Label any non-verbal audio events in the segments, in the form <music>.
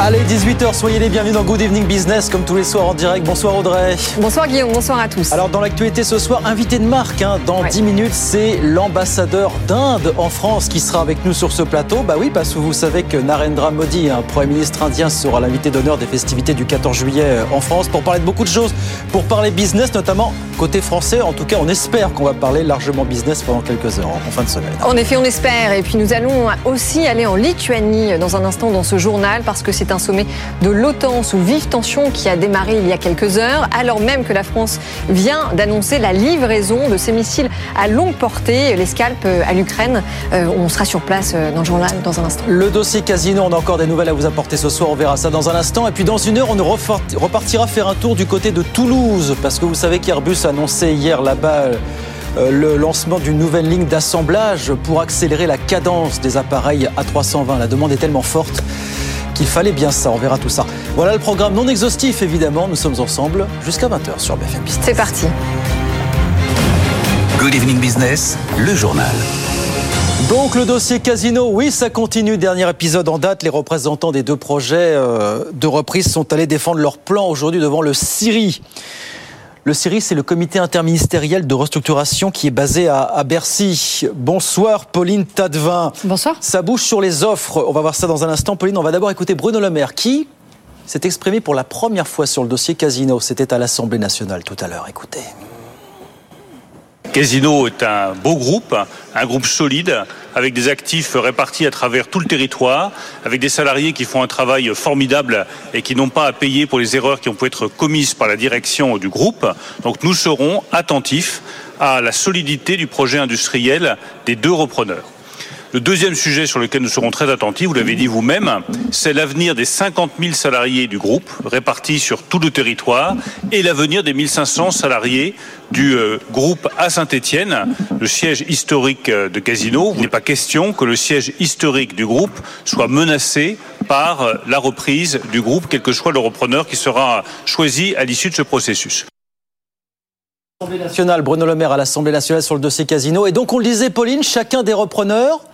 Allez, 18h, soyez les bienvenus dans Good Evening Business, comme tous les soirs en direct. Bonsoir Audrey. Bonsoir Guillaume, bonsoir à tous. Alors, dans l'actualité ce soir, invité de marque, hein, dans Ouais. 10 minutes, c'est l'ambassadeur d'Inde en France qui sera avec nous sur ce plateau. Bah oui, parce que vous savez que Narendra Modi, un Premier ministre indien, sera l'invité d'honneur des festivités du 14 juillet euh, en France pour parler de beaucoup de choses, pour parler business, notamment côté français. En tout cas, on espère qu'on va parler largement business pendant quelques heures, en fin de semaine. En effet, on espère. Et puis nous allons aussi aller en Lituanie dans un instant dans ce journal parce que c'est un sommet de l'OTAN sous vive tension qui a démarré il y a quelques heures, alors même que la France vient d'annoncer la livraison de ses missiles à longue portée, les scalps à l'Ukraine. Euh, on sera sur place euh, dans le journal dans un instant. Le dossier casino, on a encore des nouvelles à vous apporter ce soir, on verra ça dans un instant. Et puis dans une heure, on repartira faire un tour du côté de Toulouse, parce que vous savez qu'Airbus a annoncé hier là-bas euh, le lancement d'une nouvelle ligne d'assemblage pour accélérer la cadence des appareils A320. La demande est tellement forte qu'il fallait bien ça, on verra tout ça. Voilà le programme non exhaustif évidemment, nous sommes ensemble jusqu'à 20h sur BFM Business. C'est parti. Good evening business, le journal. Donc le dossier casino, oui, ça continue. Dernier épisode en date, les représentants des deux projets euh, de reprise sont allés défendre leur plan aujourd'hui devant le CIRI. Le CIRI, c'est le comité interministériel de restructuration qui est basé à, à Bercy. Bonsoir, Pauline Tadevin. Bonsoir. Ça bouge sur les offres. On va voir ça dans un instant. Pauline, on va d'abord écouter Bruno Le Maire qui s'est exprimé pour la première fois sur le dossier casino. C'était à l'Assemblée nationale tout à l'heure. Écoutez. Casino est un beau groupe, un groupe solide, avec des actifs répartis à travers tout le territoire, avec des salariés qui font un travail formidable et qui n'ont pas à payer pour les erreurs qui ont pu être commises par la direction du groupe. Donc nous serons attentifs à la solidité du projet industriel des deux repreneurs. Le deuxième sujet sur lequel nous serons très attentifs, vous l'avez dit vous-même, c'est l'avenir des 50 000 salariés du groupe répartis sur tout le territoire et l'avenir des 1500 salariés du euh, groupe à Saint-Étienne, le siège historique euh, de Casino. Il n'est pas question que le siège historique du groupe soit menacé par euh, la reprise du groupe, quel que soit le repreneur qui sera choisi à l'issue de ce processus. Nationale, Bruno Le Maire à l'Assemblée nationale sur le dossier casino. Et donc on le disait, Pauline, chacun des repreneurs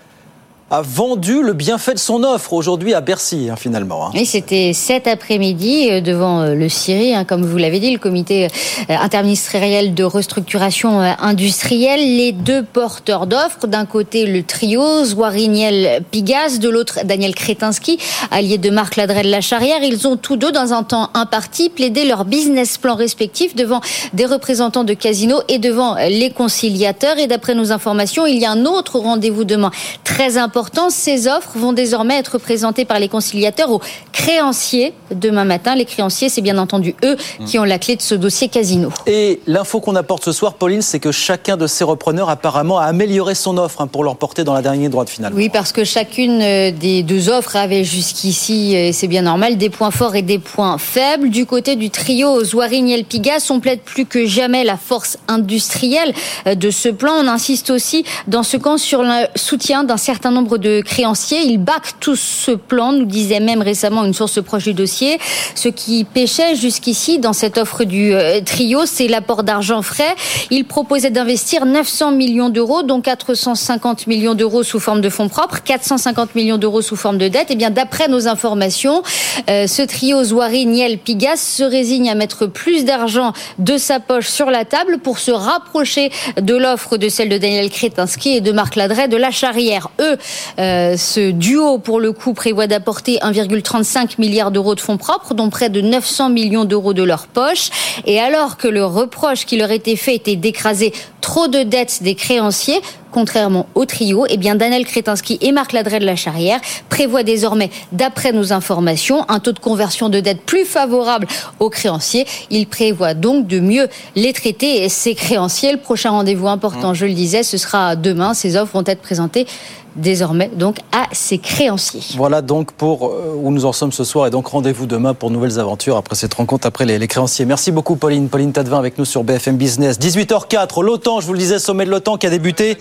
a vendu le bienfait de son offre aujourd'hui à Bercy, hein, finalement. hein. Oui, c'était cet après-midi euh, devant euh, le CIRI, hein, comme vous l'avez dit, le comité euh, interministériel de restructuration industrielle. Les deux porteurs d'offres, d'un côté le trio Zouariniel Pigas, de l'autre Daniel Kretinsky, allié de Marc Ladrel la Charrière. Ils ont tous deux, dans un temps imparti, plaidé leur business plan respectif devant des représentants de Casino et devant les conciliateurs. Et d'après nos informations, il y a un autre rendez-vous demain très important. Ces offres vont désormais être présentées par les conciliateurs aux créanciers demain matin. Les créanciers, c'est bien entendu eux qui ont la clé de ce dossier Casino. Et l'info qu'on apporte ce soir, Pauline, c'est que chacun de ces repreneurs apparemment a amélioré son offre hein, pour l'emporter dans la dernière droite finale. Oui, parce que chacune euh, des deux offres avait jusqu'ici, euh, et c'est bien normal, des points forts et des points faibles. Du côté du trio Zouariniel Pigas, on plaide plus que jamais la force industrielle euh, de ce plan. On insiste aussi dans ce camp sur le soutien d'un certain nombre de créanciers. Ils backent tout ce plan, nous disait même récemment une source proche du dossier. Ce qui pêchait jusqu'ici dans cette offre du euh, trio, c'est l'apport d'argent frais. Il proposait d'investir 900 millions d'euros, dont 450 millions d'euros sous forme de fonds propres, 450 millions d'euros sous forme de dette. Et bien, d'après nos informations, euh, ce trio Zouari, Niel, Pigas se résigne à mettre plus d'argent de sa poche sur la table pour se rapprocher de l'offre de celle de Daniel Kretinsky et de Marc Ladret de la Charrière. Eux, euh, ce duo, pour le coup, prévoit d'apporter 1,35 milliard d'euros de fonds propres, dont près de 900 millions d'euros de leur poche. Et alors que le reproche qui leur était fait était d'écraser trop de dettes des créanciers, contrairement au trio, eh bien Daniel Kretinsky et Marc Ladret de la Charrière prévoient désormais, d'après nos informations, un taux de conversion de dette plus favorable aux créanciers. Ils prévoient donc de mieux les traiter, ces créanciers. Le prochain rendez-vous important, je le disais, ce sera demain. Ces offres vont être présentées désormais donc à ses créanciers. Voilà donc pour euh, où nous en sommes ce soir et donc rendez-vous demain pour nouvelles aventures après cette rencontre après les, créanciers. Merci beaucoup Pauline, Pauline Tadevin avec nous sur BFM Business. 18h04, l'OTAN, je vous le disais, sommet de l'OTAN qui a débuté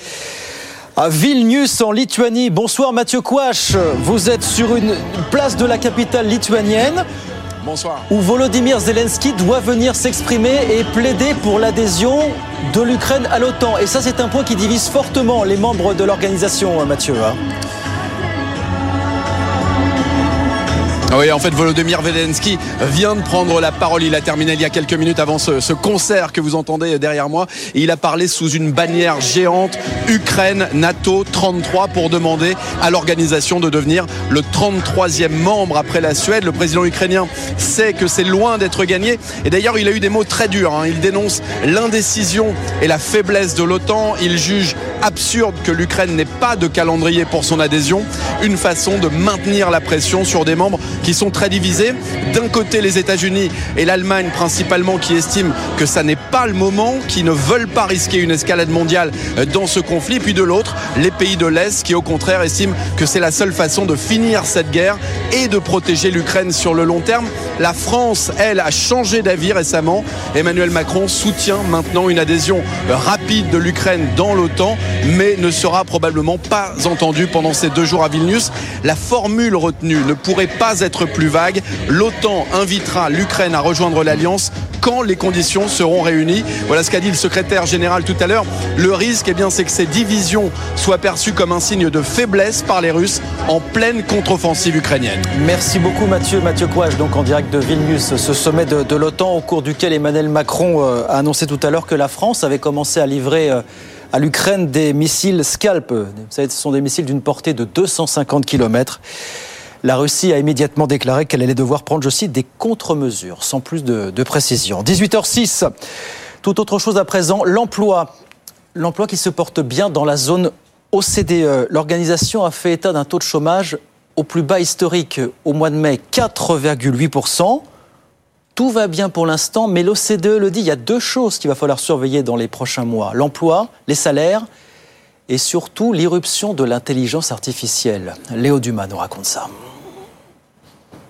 À Vilnius, en Lituanie. Bonsoir Mathieu Kouach. Vous êtes sur une place de la capitale lituanienne. Bonsoir. Où Volodymyr Zelensky doit venir s'exprimer et plaider pour l'adhésion de l'Ukraine à l'OTAN. Et ça, c'est un point qui divise fortement les membres de l'organisation, Mathieu. Oui, en fait, Volodymyr Zelensky vient de prendre la parole. Il a terminé il y a quelques minutes avant ce, ce, concert que vous entendez derrière moi. Et il a parlé sous une bannière géante Ukraine, NATO 33 pour demander à l'organisation de devenir le 33e membre après la Suède. Le président ukrainien sait que c'est loin d'être gagné. Et d'ailleurs, il a eu des mots très durs. Hein. Il dénonce l'indécision et la faiblesse de l'OTAN. Il juge absurde que l'Ukraine n'ait pas de calendrier pour son adhésion. Une façon de maintenir la pression sur des membres qui sont très divisés. D'un côté, les États-Unis et l'Allemagne principalement qui estiment que ça n'est pas le moment, qui ne veulent pas risquer une escalade mondiale dans ce conflit. Puis de l'autre, les pays de l'Est qui au contraire estiment que c'est la seule façon de finir cette guerre et de protéger l'Ukraine sur le long terme. La France, elle, a changé d'avis récemment. Emmanuel Macron soutient maintenant une adhésion rapide de l'Ukraine dans l'OTAN, mais ne sera probablement pas entendu pendant ces deux jours à Vilnius. La formule retenue ne pourrait pas être plus vague. L'OTAN invitera l'Ukraine à rejoindre l'Alliance quand les conditions seront réunies. Voilà ce qu'a dit le secrétaire général tout à l'heure. Le risque, eh bien, c'est que ces divisions soient perçues comme un signe de faiblesse par les Russes en pleine contre-offensive ukrainienne. Merci beaucoup Mathieu. Mathieu Kouach, donc en direct de Vilnius, ce sommet de, de l'OTAN au cours duquel Emmanuel Macron euh, a annoncé tout à l'heure que la France avait commencé à livrer euh, à l'Ukraine des missiles Scalp. Ce sont des missiles d'une portée de 250 km. La Russie a immédiatement déclaré qu'elle allait devoir prendre, je cite, des contre-mesures, sans plus de, de précision. 18h06, tout autre chose à présent, l'emploi. L'emploi qui se porte bien dans la zone OCDE. L'organisation a fait état d'un taux de chômage au plus bas historique au mois de mai, 4,8%. Tout va bien pour l'instant, mais l'OCDE le dit, il y a deux choses qu'il va falloir surveiller dans les prochains mois. L'emploi, les salaires et surtout l'irruption de l'intelligence artificielle. Léo Dumas nous raconte ça.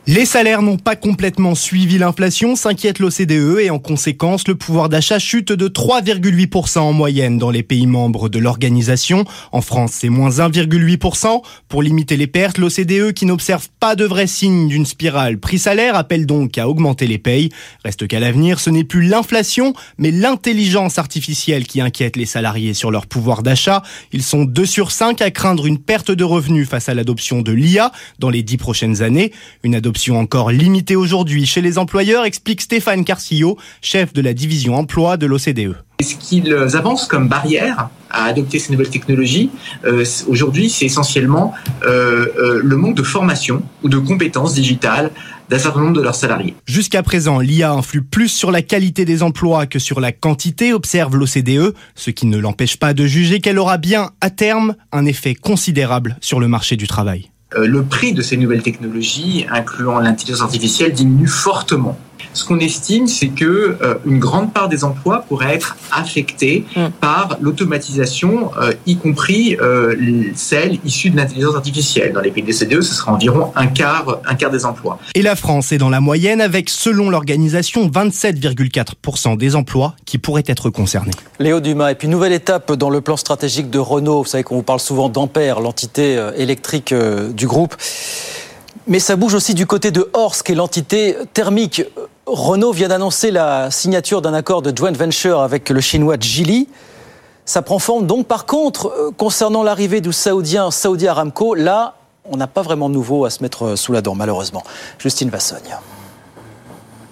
Les salaires n'ont pas complètement suivi l'inflation, s'inquiète l'OCDE et en conséquence, le pouvoir d'achat chute de 3,8% en moyenne dans les pays membres de l'organisation. En France, c'est moins 1,8%. Pour limiter les pertes, l'OCDE, qui n'observe pas de vrais signes d'une spirale prix-salaire, appelle donc à augmenter les payes. Reste qu'à l'avenir, ce n'est plus l'inflation, mais l'intelligence artificielle qui inquiète les salariés sur leur pouvoir d'achat. Ils sont 2 sur 5 à craindre une perte de revenus face à l'adoption de l'IA dans les 10 prochaines années. Une encore limitée aujourd'hui chez les employeurs, explique Stéphane Carcillo, chef de la division emploi de l'OCDE. Ce qu'ils avancent comme barrière à adopter ces nouvelles technologies, euh, aujourd'hui, c'est essentiellement euh, euh, le manque de formation ou de compétences digitales d'un certain nombre de leurs salariés. Jusqu'à présent, l'IA influe plus sur la qualité des emplois que sur la quantité, observe l'OCDE, ce qui ne l'empêche pas de juger qu'elle aura bien, à terme, un effet considérable sur le marché du travail. Euh, le prix de ces nouvelles technologies, incluant l'intelligence artificielle, diminue fortement. Ce qu'on estime, c'est que euh, une grande part des emplois pourrait être affectés mm. par l'automatisation, euh, y compris euh, celles issues de l'intelligence artificielle. Dans les pays des CDE, ce sera environ un quart, un quart des emplois. Et la France est dans la moyenne avec, selon l'organisation, 27,4% des emplois qui pourraient être concernés. Léo Dumas, et puis nouvelle étape dans le plan stratégique de Renault. Vous savez qu'on vous parle souvent d'Ampère, l'entité électrique du groupe. Mais ça bouge aussi du côté de Horsk, qui est l'entité thermique. Renault vient d'annoncer la signature d'un accord de joint venture avec le chinois Geely. Ça prend forme donc. Par contre, euh, concernant l'arrivée du saoudien Saudi Aramco, là, on n'a pas vraiment de nouveau à se mettre sous la dent, malheureusement. Justine Vassogne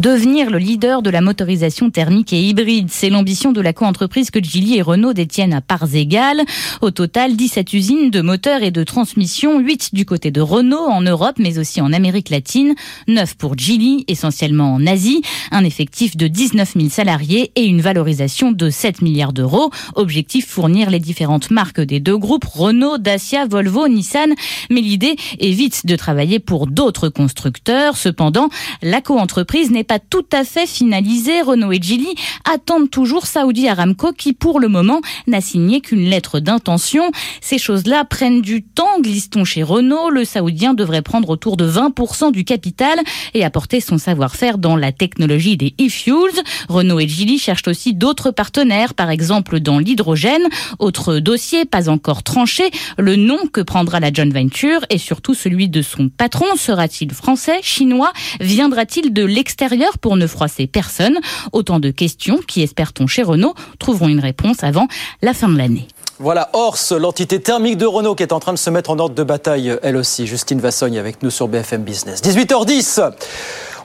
devenir le leader de la motorisation thermique et hybride. C'est l'ambition de la coentreprise que Geely et Renault détiennent à parts égales. Au total, 17 usines de moteurs et de transmission, 8 du côté de Renault en Europe, mais aussi en Amérique latine, 9 pour Geely, essentiellement en Asie, un effectif de 19 000 salariés et une valorisation de 7 milliards d'euros. Objectif fournir les différentes marques des deux groupes, Renault, Dacia, Volvo, Nissan, mais l'idée est de travailler pour d'autres constructeurs. Cependant, la coentreprise n'est pas tout à fait finalisé. Renault et Geely attendent toujours Saudi Aramco qui, pour le moment, n'a signé qu'une lettre d'intention. Ces choses-là prennent du temps, glisse-t-on chez Renault. Le Saoudien devrait prendre autour de 20% du capital et apporter son savoir-faire dans la technologie des e-fuels. Renault et Geely cherchent aussi d'autres partenaires, par exemple dans l'hydrogène. Autre dossier, pas encore tranché, le nom que prendra la joint venture et surtout celui de son patron. Sera-t-il français, chinois? Viendra-t-il de l'extérieur? Pour ne froisser personne Autant de questions qui, espère-t-on chez Renault, trouveront une réponse avant la fin de l'année. Voilà Ors, l'entité thermique de Renault qui est en train de se mettre en ordre de bataille, elle aussi. Justine Vassogne avec nous sur BFM Business. 18h10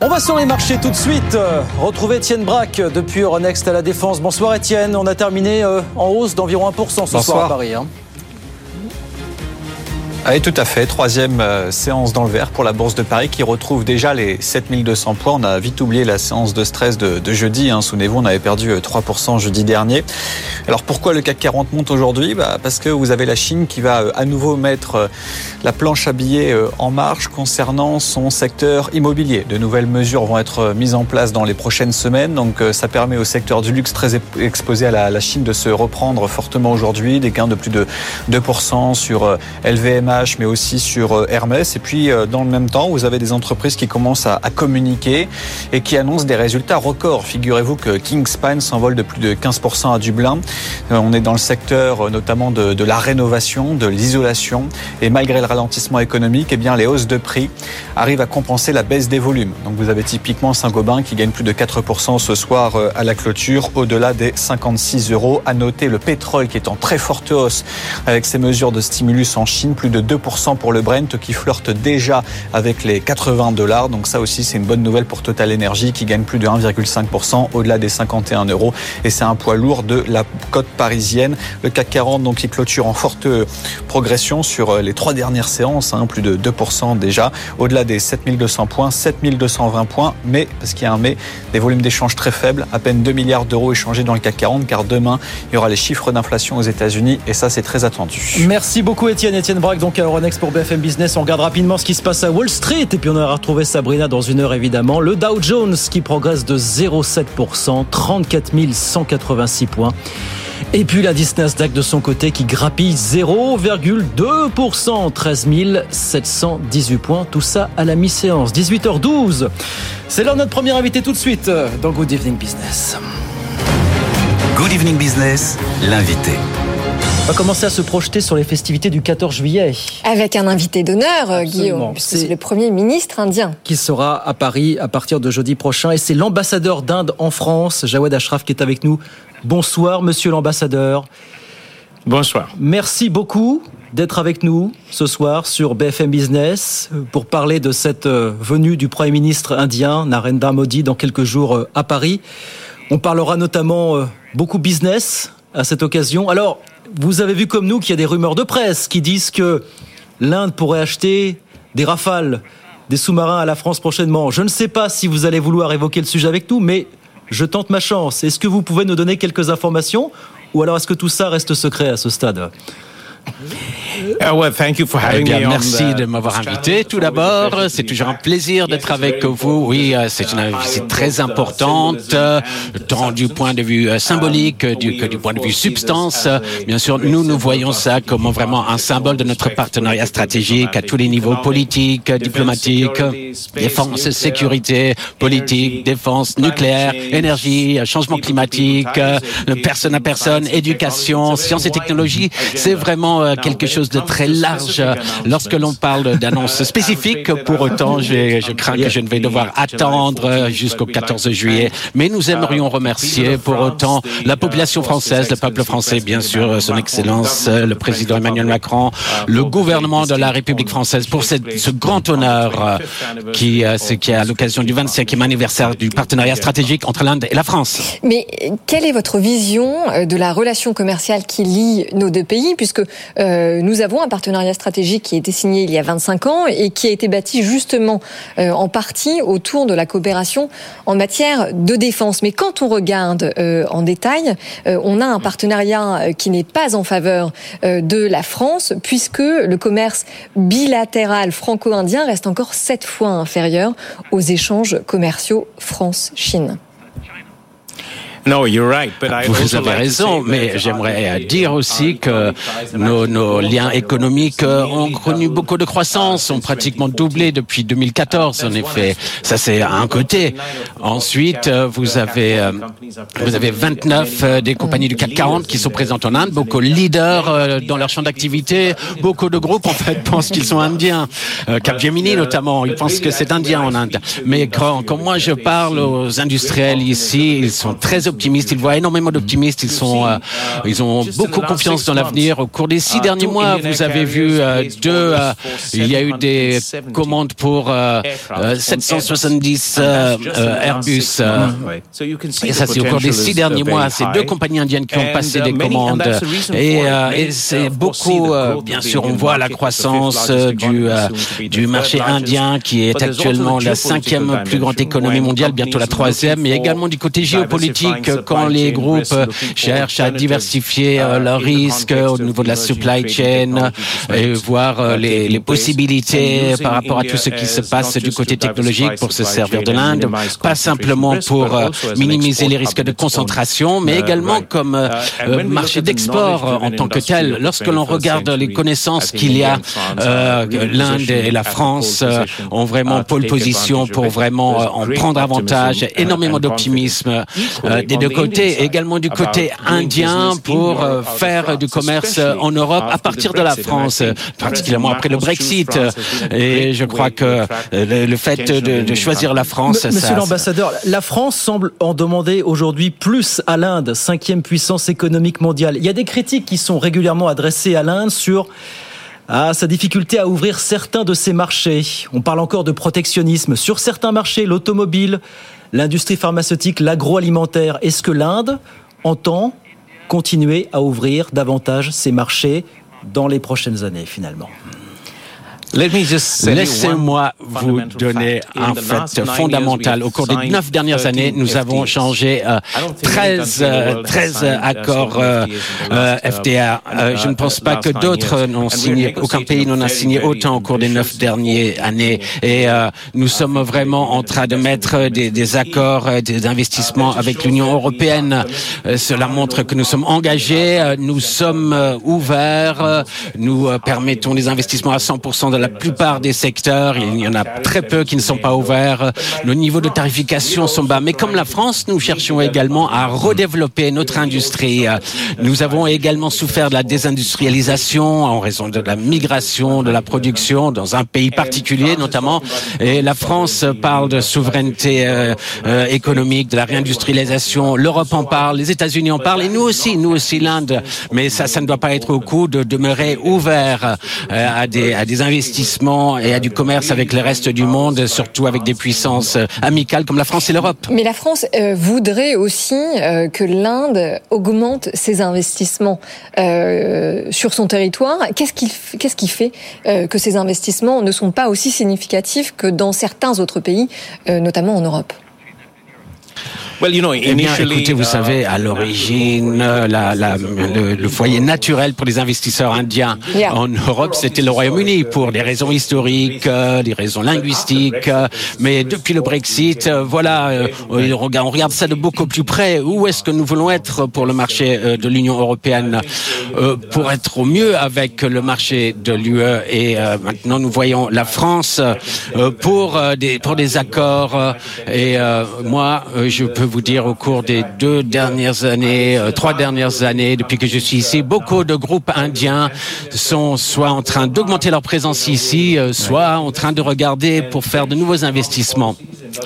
on va sur les marchés tout de suite. Retrouver Étienne Braque depuis Euronext à la Défense. Bonsoir Étienne. On a terminé euh, en hausse d'environ 1% ce Bonsoir. soir à Paris. Hein. Oui, tout à fait. Troisième euh, séance dans le vert pour la Bourse de Paris qui retrouve déjà les 7200 points. On a vite oublié la séance de stress de, jeudi. Hein. Souvenez-vous, on avait perdu euh, 3% jeudi dernier. Alors pourquoi le CAC 40 monte aujourd'hui? Bah, Parce que vous avez la Chine qui va euh, à nouveau mettre euh, la planche à billets euh, en marche concernant son secteur immobilier. De nouvelles mesures vont être euh, mises en place dans les prochaines semaines. Donc euh, ça permet au secteur du luxe très exposé à la, Chine de se reprendre fortement aujourd'hui. Des gains de plus de 2% sur euh, Mais aussi sur euh, Hermès. Et puis, euh, dans le même temps, vous avez des entreprises qui commencent à, communiquer et qui annoncent des résultats records. Figurez-vous que Kingspan s'envole de plus de 15% à Dublin. Euh, On est dans le secteur notamment de, la rénovation, de l'isolation. Et malgré le ralentissement économique, eh bien, les hausses de prix arrivent à compenser la baisse des volumes. Donc, vous avez typiquement Saint-Gobain qui gagne plus de 4% ce soir à la clôture, au-delà des 56 euros. À noter le pétrole qui est en très forte hausse avec ces mesures de stimulus en Chine, plus de 2% pour le Brent qui flirte déjà avec les 80 dollars. Donc ça aussi, c'est une bonne nouvelle pour Total Energy qui gagne plus de 1,5% au-delà des 51 euros. Et c'est un poids lourd de la côte parisienne. Le CAC 40, donc, qui clôture en forte progression sur euh, les trois dernières séances, hein, plus de 2% déjà, au-delà des 7200 points, 7220 points. Mais, parce qu'il y a un mais, des volumes d'échange très faibles, à peine 2 milliards d'euros échangés dans le CAC 40, car demain, il y aura les chiffres d'inflation aux États-Unis et ça, c'est très attendu. Merci beaucoup Étienne. Étienne Braque à Euronext pour BFM Business. On regarde rapidement ce qui se passe à Wall Street et puis on va retrouver Sabrina dans une heure évidemment. Le Dow Jones qui progresse de 0,7%, 34 186 points. Et puis la Nasdaq de son côté qui grappille 0,2%, 13 718 points. Tout ça à la mi-séance. 18h12. C'est de notre premier invité tout de suite dans Good Evening Business. Good Evening Business, l'invité. On va commencer à se projeter sur les festivités du 14 juillet. Avec un invité d'honneur, euh. Guillaume, puisque C'est- le Premier ministre indien. qui sera à Paris à partir de jeudi prochain. Et c'est l'ambassadeur d'Inde en France, Jawed Ashraf, qui est avec nous. Bonsoir, monsieur l'ambassadeur. Bonsoir. Merci beaucoup d'être avec nous ce soir sur BFM Business pour parler de cette euh, venue du Premier ministre indien, Narendra Modi, dans quelques jours euh, à Paris. On parlera notamment beaucoup business à cette occasion. Alors, vous avez vu comme nous qu'il y a des rumeurs de presse qui disent que l'Inde pourrait acheter des rafales, des sous-marins à la France prochainement. Je ne sais pas si vous allez vouloir évoquer le sujet avec nous, mais je tente ma chance. Est-ce que vous pouvez nous donner quelques informations ou alors est-ce que tout ça reste secret à ce stade? Eh bien, merci de m'avoir invité. Tout d'abord, c'est toujours un plaisir d'être avec vous. Oui, euh, c'est une visite très importante, euh, tant du point de vue euh, symbolique que du, que du point de vue substance. Bien sûr, nous, nous voyons ça comme vraiment un symbole de notre partenariat stratégique à tous les niveaux politiques, diplomatiques, défense, sécurité, politique, défense, nucléaire, énergie, changement climatique, personne à personne, éducation, sciences et technologies. C'est vraiment euh, quelque chose de très large euh, lorsque l'on parle d'annonces <laughs> spécifiques. Pour autant, je, je crains que je ne vais devoir attendre euh, jusqu'au 14 juillet. Mais nous aimerions remercier pour autant la population française, le peuple français, bien sûr, son Excellence, le président Emmanuel Macron, le gouvernement de la République française pour cette- ce grand honneur qui, est à l'occasion du 25e anniversaire du partenariat stratégique entre l'Inde et la France. Mais quelle est votre vision de la relation commerciale qui lie nos deux pays Puisque euh, nous avons un partenariat stratégique qui a été signé il y a 25 ans et qui a été bâti justement euh, en partie autour de la coopération en matière de défense. Mais quand on regarde euh, en détail, euh, on a un partenariat qui n'est pas en faveur de la France puisque le commerce bilatéral franco-indien reste encore sept fois inférieur aux échanges commerciaux France-Chine. Vous avez raison, mais j'aimerais dire aussi que nos, nos, liens économiques euh, ont connu beaucoup de croissance, ont pratiquement doublé depuis 2014. En effet, ça c'est un côté. Ensuite, euh, vous avez euh, vous avez 29 des compagnies du CAC 40 qui sont présentes en Inde, beaucoup de leaders dans leur champ d'activité. Beaucoup de groupes en fait pensent qu'ils sont indiens. Capgemini notamment, ils pensent que c'est indien en Inde. Mais quand, quand moi je parle aux industriels ici, ils sont très optimistes, ils voient énormément d'optimistes, ils sont, euh, ils ont beaucoup confiance dans l'avenir. Au cours des six derniers mois, vous avez vu euh, deux, euh, il y a eu des commandes pour 770 Airbus. Et ça, c'est au cours des six derniers mois. C'est deux compagnies indiennes qui ont passé des commandes. Et, et c'est beaucoup, bien sûr, on voit la croissance du, du marché indien qui est actuellement la cinquième plus grande économie mondiale, bientôt la troisième, mais également du côté géopolitique quand les groupes cherchent à diversifier euh, leurs risques au niveau de la supply chain et voir euh, les, les possibilités par rapport à tout ce qui se passe du côté technologique pour se servir de l'Inde, pas simplement pour euh, minimiser les risques de concentration, mais également comme marché d'export en tant que tel. Lorsque l'on regarde les connaissances qu'il y a, l'Inde et la France ont vraiment pole position pour vraiment en prendre avantage, énormément d'optimisme. des deux côtés, également du côté indien pour euh, faire du commerce en Europe à partir de la France, particulièrement après le Brexit. Et je crois que le fait de, choisir la France, Monsieur l'ambassadeur, la France semble en demander aujourd'hui plus à l'Inde, cinquième puissance économique mondiale. Il y a des critiques qui sont régulièrement adressées à l'Inde sur ah, sa difficulté à ouvrir certains de ses marchés. On parle encore de protectionnisme sur certains marchés, l'automobile, l'industrie pharmaceutique, l'agroalimentaire. Est-ce que l'Inde entend continuer à ouvrir davantage ses marchés dans les prochaines années finalement? Laissez-moi vous donner un fait fondamental. Au cours des neuf dernières années, nous avons changé 13, euh, 13 euh, accords euh, FTA. je ne pense pas que d'autres n'ont signé, aucun pays n'en a signé autant au cours des neuf dernières années. Et nous sommes vraiment en train de mettre des, des accords, des investissements avec l'Union européenne. cela montre que nous sommes engagés, nous sommes ouverts, nous permettons des investissements à 100% de la plupart des secteurs. Il y en a très peu qui ne sont pas ouverts. Le niveau de tarification sont bas. Mais comme la France, nous cherchons également à redévelopper notre industrie. Nous avons également souffert de la désindustrialisation en raison de la migration de la production dans un pays particulier notamment. Et la France parle de souveraineté euh, euh, économique, de la réindustrialisation. L'Europe en parle, les États-Unis en parlent et nous aussi, nous aussi l'Inde. Mais ça, ça ne doit pas être au coup de demeurer ouvert euh, à des, à des investissements et à du commerce avec le reste du monde, surtout avec des puissances euh, amicales comme la France et l'Europe. Mais la France euh, voudrait aussi euh, que l'Inde augmente ses investissements sur son territoire. Qu'est-ce qui, qu'est-ce qui fait que ces investissements ne sont pas aussi significatifs que dans certains autres pays, notamment en Europe? Eh bien, écoutez, vous savez, à l'origine, la, la, le, le, foyer naturel pour les investisseurs indiens en Europe, c'était le Royaume-Uni pour des raisons historiques, euh, des raisons linguistiques. Euh, mais depuis le Brexit, euh, voilà, on regarde, on regarde ça de beaucoup plus près. Où est-ce que nous voulons être pour le marché de l'Union européenne pour être au mieux avec le marché de l'UE Et maintenant, nous voyons la France pour des pour des accords. Et moi, je peux vous dire au cours des deux dernières années, euh, trois dernières années, depuis que je suis ici, beaucoup de groupes indiens sont soit en train d'augmenter leur présence ici, euh, soit en train de regarder pour faire de nouveaux investissements.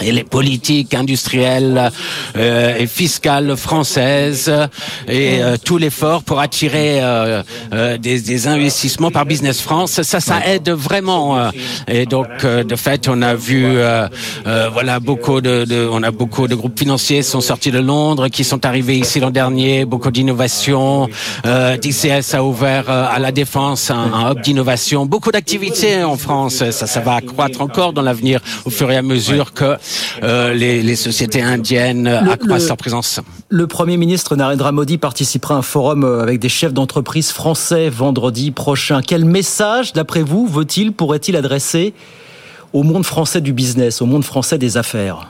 Et les politiques industrielles euh, et fiscales françaises et euh, tout l'effort pour attirer euh, euh, des, des investissements par Business France, ça, ça aide vraiment. euh, et donc, euh, de fait, on a vu, euh, euh, voilà, beaucoup de, de- on a beaucoup de groupes financiers sont sortis de Londres, qui sont arrivés ici l'an dernier, beaucoup d'innovations. Euh, DCS a ouvert à la défense un, un hub d'innovation, beaucoup d'activités en France. Ça, ça va accroître encore dans l'avenir au fur et à mesure que euh, les, les sociétés indiennes accroissent le- leur présence. Le Premier ministre Narendra Modi participera à un forum euh, avec des chefs d'entreprise français vendredi prochain. Quel message, d'après vous, veut-il, pourrait-il adresser au monde français du business, au monde français des affaires?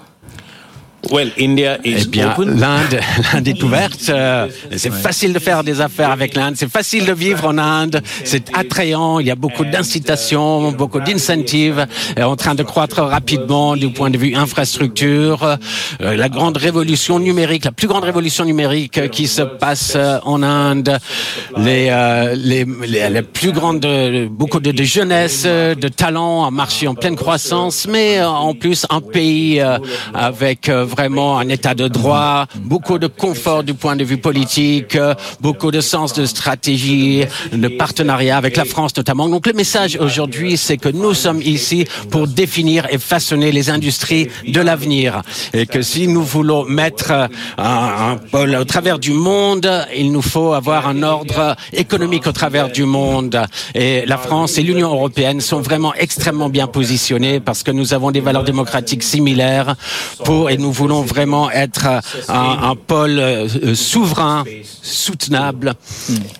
Eh bien, l'Inde, <laughs> l'Inde est ouverte. euh, c'est facile de faire des affaires avec l'Inde. C'est facile de vivre en Inde. C'est attrayant. Il y a beaucoup d'incitations, beaucoup d'incentives. euh, En train de croître rapidement du point de vue infrastructure. Euh, la grande révolution numérique, la plus grande révolution numérique qui se passe en Inde. Les, les, les, les plus grandes, beaucoup de, de jeunesse, de talent, un marché en pleine croissance, mais en plus un pays avec vraiment un état de droit, beaucoup de confort du point de vue politique, euh, beaucoup de sens de stratégie, de partenariat avec la France notamment. Donc le message aujourd'hui, c'est que nous sommes ici pour définir et façonner les industries de l'avenir. Et que si nous voulons mettre euh, un, un pôle au travers du monde, il nous faut avoir un ordre économique au travers du monde. Et la France et l'Union européenne sont vraiment extrêmement bien positionnés parce que nous avons des valeurs démocratiques similaires pour, et nous voulons vraiment être un, un pôle euh, souverain, soutenable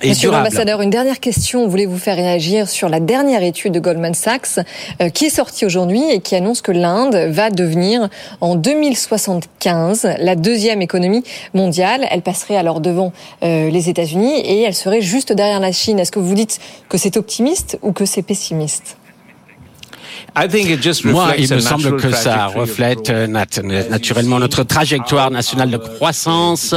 et Monsieur durable. l'ambassadeur, une dernière question. Voulez-vous faire réagir sur la dernière étude de Goldman Sachs euh, qui est sortie aujourd'hui et qui annonce que l'Inde va devenir en 2075 la deuxième économie mondiale? Elle passerait alors devant euh, les États-Unis et elle serait juste derrière la Chine. Est-ce que vous dites que c'est optimiste ou que c'est pessimiste? Moi, il me semble que ça reflète euh, nat- naturellement notre trajectoire nationale de croissance.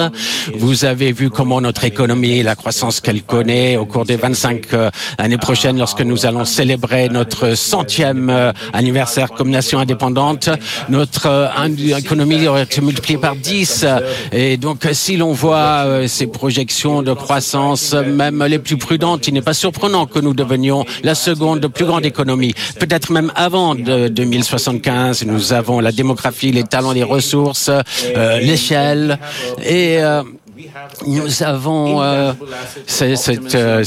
Vous avez vu comment notre économie, la croissance qu'elle connaît au cours des 25 euh, années prochaines, lorsque nous allons célébrer notre centième euh, anniversaire comme nation indépendante, notre euh, économie aurait été multipliée par 10. Et donc, si l'on voit euh, ces projections de croissance, même les plus prudentes, il n'est pas surprenant que nous devenions la seconde plus grande économie. Peut-être même avant de 2075, nous avons la démographie, les talents, les ressources, euh, l'échelle. Et euh, nous avons euh, c'est, euh,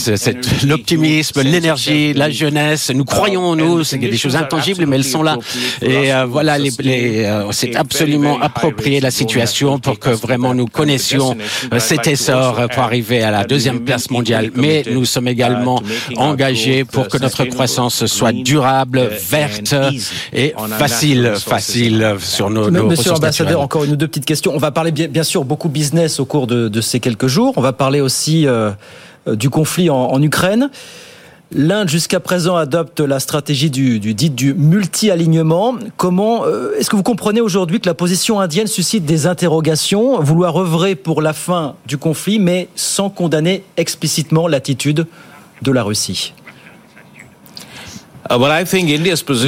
l'optimisme, l'énergie, la jeunesse. Nous croyons en nous. C'est des choses intangibles, mais elles sont là. Et euh, voilà, les, les, euh, c'est absolument approprié la situation pour que vraiment nous connaissions euh, cet essor pour arriver à la deuxième place mondiale. Mais nous sommes également engagés pour que notre croissance soit durable, verte et facile, facile sur nos, nos Monsieur l'ambassadeur, encore une ou deux petites questions. On va parler bien, bien sûr beaucoup business au cours de, de ces quelques jours. On va parler aussi euh, euh, du conflit en, Ukraine. L'Inde jusqu'à présent adopte la stratégie du multi-alignement. Comment euh, est-ce que vous comprenez aujourd'hui que la position indienne suscite des interrogations, vouloir œuvrer pour la fin du conflit, mais sans condamner explicitement l'attitude de la Russie?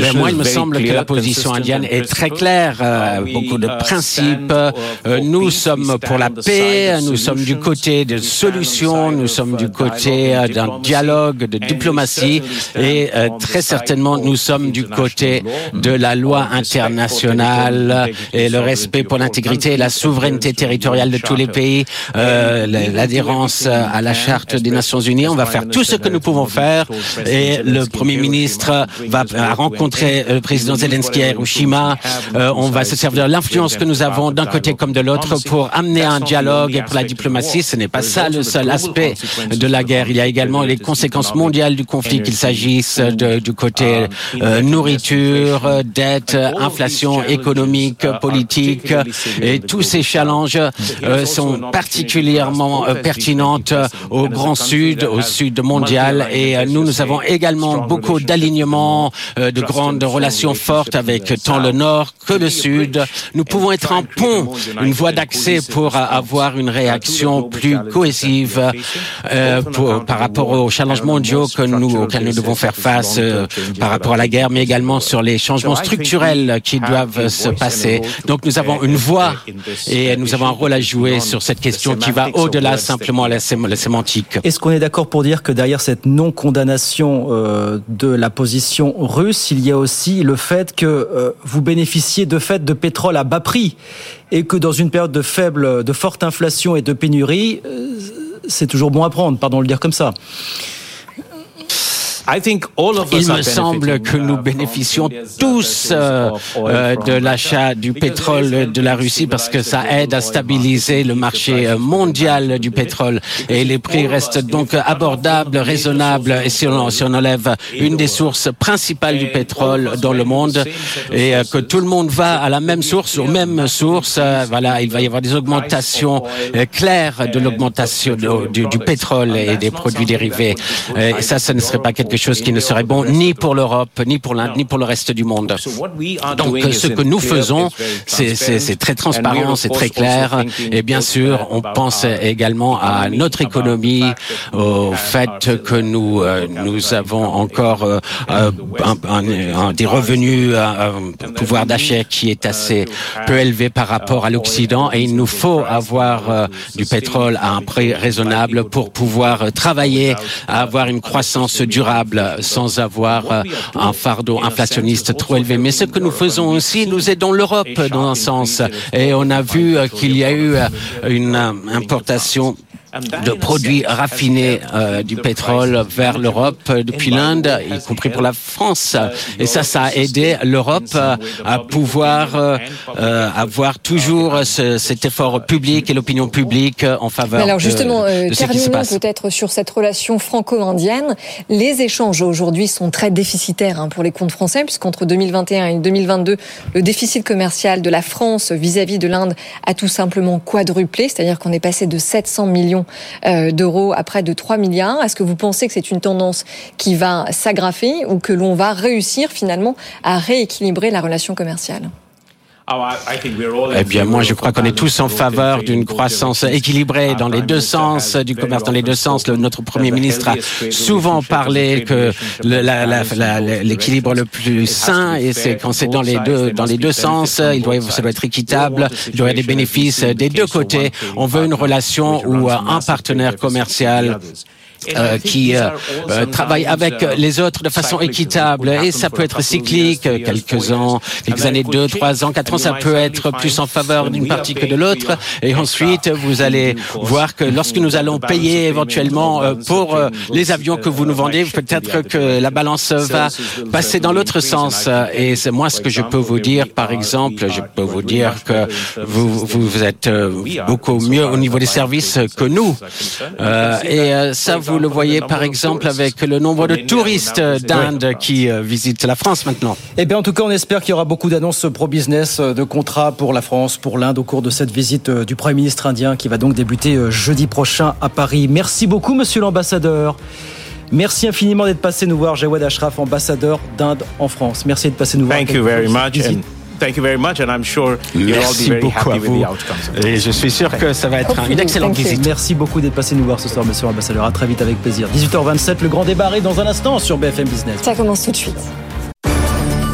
Mais moi, il me semble que la position indienne est très claire. euh, beaucoup de principes. Euh, nous sommes pour la paix. Nous sommes du côté de solutions. Nous sommes du côté d'un dialogue, de diplomatie. Et euh, très certainement, nous sommes du côté de la loi internationale et le respect pour l'intégrité et la souveraineté territoriale de tous les pays. Euh, L'adhérence à la charte des Nations Unies. On va faire tout ce que nous pouvons faire. Et le Premier ministre va euh, rencontrer le président Zelensky à Hiroshima. Euh, on va se servir de l'influence que nous avons d'un côté comme de l'autre pour amener un dialogue et pour la diplomatie. Ce n'est pas ça le seul aspect de la guerre. Il y a également les conséquences mondiales du conflit, qu'il s'agisse du côté euh, nourriture, euh, dette, inflation économique, politique. Et tous ces challenges euh, sont particulièrement euh, pertinentes au Grand Sud, au Sud mondial. Et euh, nous, nous avons également beaucoup d'alignement euh, de grandes relations fortes avec tant le Nord que le Sud. Nous pouvons être un pont, une voie d'accès pour avoir une réaction plus cohésive euh, pour, par rapport aux challenges mondiaux que nous, auxquels nous devons faire face euh, par rapport à la guerre, mais également sur les changements structurels qui doivent se passer. Donc nous avons une voix et nous avons un rôle à jouer sur cette question qui va au-delà simplement la, la sémantique. Est-ce qu'on est d'accord pour dire que derrière cette non-condamnation euh, de la position il y a aussi le fait que euh, vous bénéficiez de fait de pétrole à bas prix et que dans une période de faible, de forte inflation et de pénurie, euh, c'est toujours bon à prendre, pardon de le dire comme ça. Il me semble que nous bénéficions tous euh, euh, de l'achat du pétrole de la Russie parce que ça aide à stabiliser le marché euh, mondial du pétrole. et les prix restent donc abordables, raisonnables. Et si on, si on enlève une des sources principales du pétrole dans le monde et que tout le monde va à la même source, aux mêmes sources, voilà, il va y avoir des augmentations claires de l'augmentation du, du, pétrole et des produits dérivés. Et ça, ça ne serait pas quelque chose qui ne serait bon ni pour l'Europe, ni pour l'Inde, ni pour le reste du monde. Donc ce que nous faisons, c'est très transparent, c'est très clair. Et bien sûr, on pense également à notre économie, au fait que nous, euh, nous avons encore euh, un, des revenus, un pouvoir d'achat qui est assez peu élevé par rapport à l'Occident. Et il nous faut avoir euh, du pétrole à un prix raisonnable pour pouvoir travailler, à avoir une croissance durable sans avoir euh, un fardeau inflationniste trop élevé. Mais ce que nous faisons aussi, nous aidons l'Europe dans un sens. Et on a vu euh, qu'il y a eu euh, une importation de produits raffinés euh, du pétrole vers l'Europe euh, depuis l'Inde, y compris pour la France. Et ça, ça a aidé l'Europe euh, à pouvoir euh, avoir toujours ce, cet effort public et l'opinion publique en faveur. alors justement, de, de terminons peut-être sur cette relation franco-indienne. Les échanges aujourd'hui sont très déficitaires hein, pour les comptes français, puisqu'entre 2021 et 2022, le déficit commercial de la France vis-à-vis -vis de l'Inde a tout simplement quadruplé, c'est-à-dire qu'on est passé de 700 millions euh, d'euros à près de 3 milliards. Est-ce que vous pensez que c'est une tendance qui va s'aggraver ou que l'on va réussir finalement à rééquilibrer la relation commerciale? Eh bien, moi, je crois qu'on est tous en faveur d'une croissance équilibrée dans les deux sens, du commerce dans les deux sens. Le, notre Premier ministre a souvent parlé que l'équilibre le, plus sain, et c'est quand c'est dans les deux dans les deux sens, il doit, ça doit être équitable, il doit y avoir des bénéfices des deux côtés. On veut une relation où un partenaire commercial euh, qui euh, euh, travaillent avec les autres de façon équitable. et ça peut être cyclique, quelques ans, quelques années, deux, trois ans, quatre ans, ça peut être plus en faveur d'une partie que de l'autre. et ensuite vous allez voir que lorsque nous allons payer éventuellement pour les avions que vous nous vendez, peut-être que la balance va passer dans l'autre sens. et c'est moi ce que je peux vous dire par exemple, je peux vous dire que vous, vous êtes beaucoup mieux au niveau des services que nous et ça vous vous le voyez par exemple avec le nombre de touristes d'Inde qui euh, visitent la France maintenant. Eh bien, en tout cas, on espère qu'il y aura beaucoup d'annonces pro-business, euh, de contrats pour la France, pour l'Inde au cours de cette visite euh, du Premier ministre indien qui va donc débuter jeudi prochain à Paris. Merci beaucoup, monsieur l'ambassadeur. Merci infiniment d'être passé nous voir, Jawad Ashraf, ambassadeur d'Inde en France. Merci d'être passé nous voir. Thank you very much. Thank you very much and I'm sure you'll all be very happy with the outcomes. Et je suis sûr que ça va être une excellente visite. Merci beaucoup d'être passé nous voir ce soir, monsieur l'ambassadeur. À très vite avec plaisir. 18h27, le grand débat arrive dans un instant sur BFM Business. Ça commence tout de suite.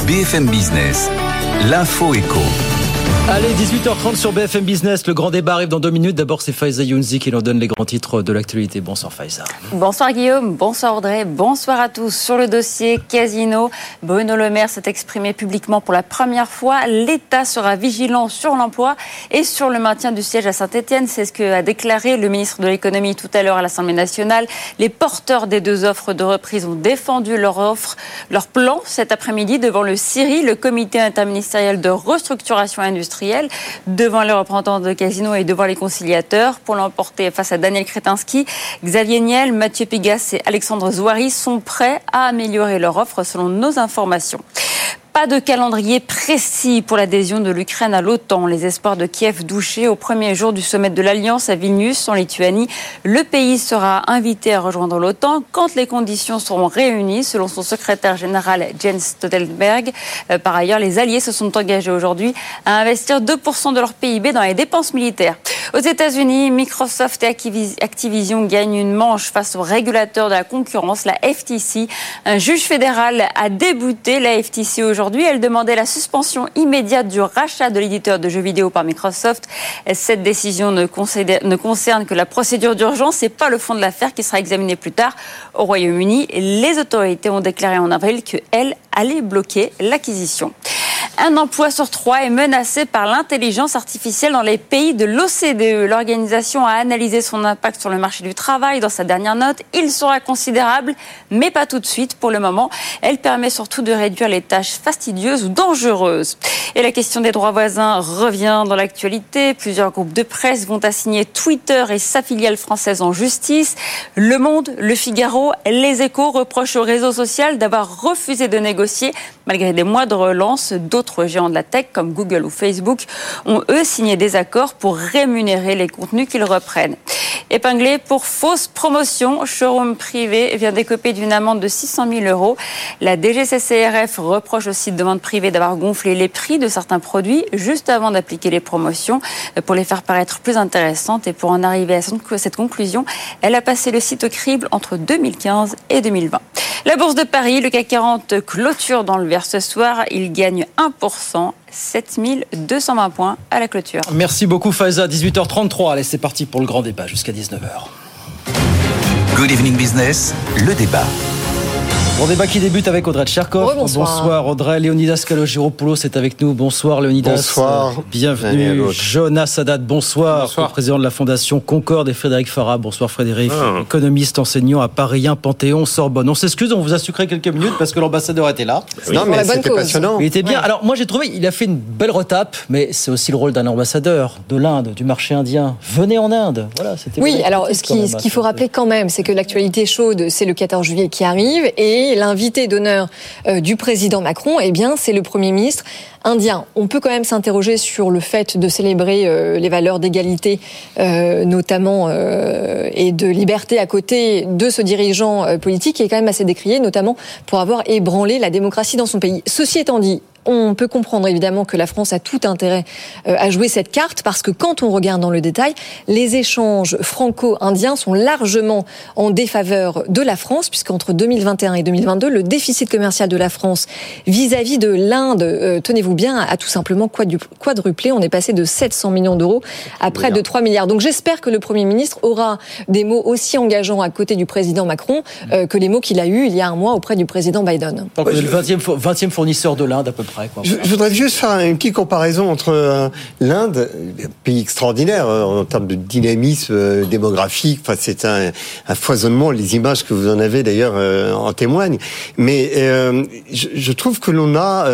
BFM Business, l'info éco. Allez, 18h30 sur BFM Business. Le grand débat arrive dans deux minutes. D'abord, c'est Faiza Younzi qui nous donne les grands titres de l'actualité. Bonsoir Faiza. Bonsoir Guillaume, bonsoir Audrey, bonsoir à tous. Sur le dossier Casino, Bruno Le Maire s'est exprimé publiquement pour la première fois. L'État sera vigilant sur l'emploi et sur le maintien du siège à Saint-Etienne. C'est ce qu'a déclaré le ministre de l'économie tout à l'heure à l'Assemblée nationale. Les porteurs des deux offres de reprise ont défendu leur offre, leur plan cet après-midi devant le CIRI, le comité interministériel de restructuration industrielle devant les représentants de Casino et devant les conciliateurs pour l'emporter face à Daniel Kretinsky. Xavier Niel, Mathieu Pigas et Alexandre Zouari sont prêts à améliorer leur offre selon nos informations. Pas de calendrier précis pour l'adhésion de l'Ukraine à l'OTAN. Les espoirs de Kiev douchés au premier jour du sommet de l'Alliance à Vilnius, en Lituanie. Le pays sera invité à rejoindre l'OTAN quand les conditions seront réunies, selon son secrétaire général Jens Stoltenberg. Euh, par ailleurs, les alliés se sont engagés aujourd'hui à investir 2% de leur PIB dans les dépenses militaires. Aux États-Unis, Microsoft et Activision gagnent une manche face au régulateur de la concurrence, la FTC. Un juge fédéral a débouté la FTC aujourd'hui aujourd'hui. Elle demandait la suspension immédiate du rachat de l'éditeur de jeux vidéo par Microsoft. Cette décision ne, ne concerne que la procédure d'urgence et pas le fond de l'affaire qui sera examiné plus tard au Royaume-Uni. Les autorités ont déclaré en avril qu'elles allaient bloquer l'acquisition. Un emploi sur trois est menacé par l'intelligence artificielle dans les pays de l'OCDE. L'organisation a analysé son impact sur le marché du travail dans sa dernière note. Il sera considérable, mais pas tout de suite pour le moment. Elle permet surtout de réduire les tâches fastidieuses ou dangereuses. Et la question des droits voisins revient dans l'actualité. Plusieurs groupes de presse vont assigner Twitter et sa filiale française en justice. Le Monde, Le Figaro, Les Échos reprochent au réseau social d'avoir refusé de négocier malgré des mois de relance. D'autres géants de la tech comme Google ou Facebook ont eux signé des accords pour rémunérer les contenus qu'ils reprennent. Épinglé pour fausse promotion, Showroom Privé vient d'écoper d'une amende de 600 000 euros. La DGCCRF reproche aussi de vente privée d'avoir gonflé les prix de certains produits juste avant d'appliquer les promotions pour les faire paraître plus intéressantes. Et pour en arriver à cette conclusion, elle a passé le site au crible entre 2015 et 2020. La Bourse de Paris, le CAC 40 clôture dans le ce soir. Il gagne 1%. 7220 points à la clôture. Merci beaucoup Faiza, 18h33. Allez, c'est parti pour le grand débat jusqu'à 19h. Good Evening Business, le débat. Bon débat qui débute avec Audrey Tcherkov. bonsoir. Audrey. Léonidas Kalogiropoulos est avec nous. Bonsoir Léonidas. Bonsoir. Bienvenue. Jonas Sadat, bonsoir. bonsoir. Président de la Fondation Concorde et Frédéric Farah. Bonsoir Frédéric. Ah. Économiste, enseignant à Paris 1, Panthéon, Sorbonne. On s'excuse, on vous a sucré quelques minutes parce que l'ambassadeur était là. Non, mais c'était passionnant. Il était bien. Alors moi j'ai trouvé, il a fait une belle retape, mais c'est aussi le rôle d'un ambassadeur de l'Inde, du marché indien. Venez en Inde. Voilà, oui, alors ce qu'il faut rappeler quand même, c'est que l'actualité chaude, c'est le 14 juillet qui arrive et l'invité d'honneur euh, du président Macron, eh bien, c'est le Premier ministre indien. On peut quand même s'interroger sur le fait de célébrer euh, les valeurs d'égalité, euh, notamment, et de liberté à côté de ce dirigeant politique qui est quand même assez décrié, notamment pour avoir ébranlé la démocratie dans son pays. Ceci étant dit, on peut comprendre évidemment que la France a tout intérêt euh, à jouer cette carte parce que quand on regarde dans le détail, les échanges franco-indiens sont largement en défaveur de la France puisqu'entre 2021 et 2022, le déficit commercial de la France vis-à-vis de l'Inde, euh, tenez-vous bien, a tout simplement quadruplé. On est passé de 700 millions d'euros à près de 3 milliards. Donc j'espère que le Premier ministre aura des mots aussi engageants à côté du président Macron euh, que les mots qu'il a eus il y a un mois auprès du président Biden. Donc, le 20e, 20e fournisseur de l'Inde à peu près. Je, voudrais juste faire une petite comparaison entre euh, l'Inde, un pays extraordinaire euh, en termes de dynamisme euh, démographique. Enfin, c'est un, foisonnement. Les images que vous en avez d'ailleurs en témoignent. Mais je, trouve que l'on a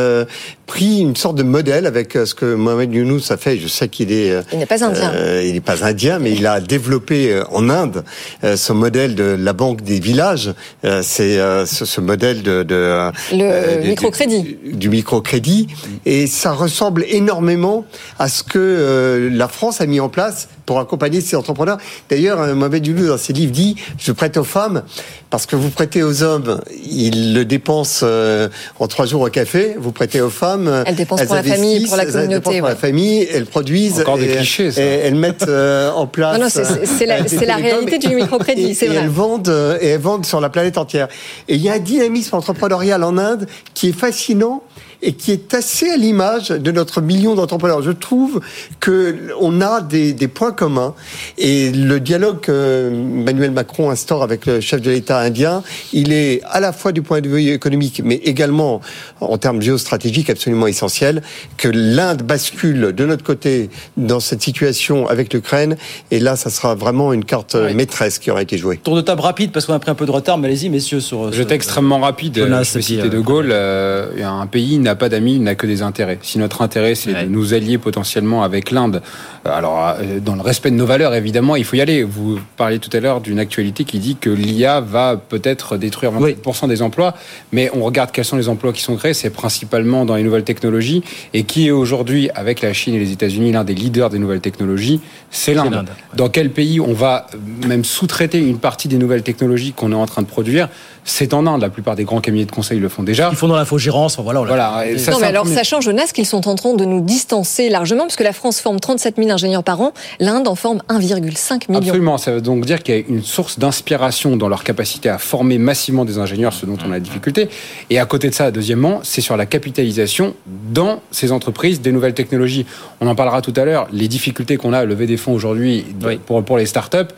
pris une sorte de modèle avec ce que Mohamed Younous a fait. Je sais qu'il est. Il n'est pas indien. il n'est pas indien, mais il a développé en Inde ce modèle de la banque des villages. c'est ce, modèle de, de le microcrédit. Du, du microcrédit dit, et ça ressemble énormément à ce que euh, la France a mis en place pour accompagner ses entrepreneurs. D'ailleurs, euh, Mohamed Youlou, dans ses livres, dit « Je prête aux femmes parce que vous prêtez aux hommes, ils le dépensent euh, en trois jours au café. Vous prêtez aux femmes, elles dépensent pour la famille, pour la communauté. Elles pour la famille, elles produisent. Encore des clichés, ça. Et elles mettent en place. Non, non c'est la, la, réalité du microcrédit, c'est vrai. Et elles vendent, et elles vendent sur la planète entière. Et il y a un dynamisme entrepreneurial en Inde qui est fascinant et qui est assez à l'image de notre million d'entrepreneurs. Je trouve que on a des, des, points communs et le dialogue que Emmanuel Macron instaure avec le chef de l'État indien, il est à la fois du point de vue économique, mais également en termes géostratégiques absolument essentiel que l'Inde bascule de notre côté dans cette situation avec l'Ukraine et là, ça sera vraiment une carte maîtresse qui aura été jouée. Tour de table rapide parce qu'on a pris un peu de retard, mais allez-y messieurs sur. Je extrêmement rapide. je vais citer De Gaulle. Euh, un pays n'a pas d'amis, il n'a que des intérêts. Si notre intérêt, c'est de nous allier potentiellement avec l'Inde, alors euh, dans le respect de nos valeurs, évidemment, il faut y aller. Vous parliez tout à l'heure d'une actualité qui dit que l'IA va peut-être détruire 20% des emplois, mais on regarde quels sont les emplois qui sont créés, c'est principalement dans les nouvelles technologies, et qui est aujourd'hui, avec la Chine et les États-Unis, l'un des leaders des nouvelles technologies, c'est l'Inde. Dans quel pays on va même sous-traiter une partie des nouvelles technologies qu'on est en train de produire? C'est en Inde. La plupart des grands cabinets de conseil le font déjà. Ils font dans l'infogérance. Voilà. voilà non, mais alors, sachant, Jonas, qu'ils sont en train de nous distancer largement, puisque la France forme 37 000 ingénieurs par an, l'Inde en forme 1,5 million. Absolument. Ça veut donc dire qu'il y a une source d'inspiration dans leur capacité à former massivement des ingénieurs, ce dont on a la difficulté. Et à côté de ça, deuxièmement, c'est sur la capitalisation dans ces entreprises des nouvelles technologies. On en parlera tout à l'heure. Les difficultés qu'on a à lever des fonds aujourd'hui pour, pour les startups,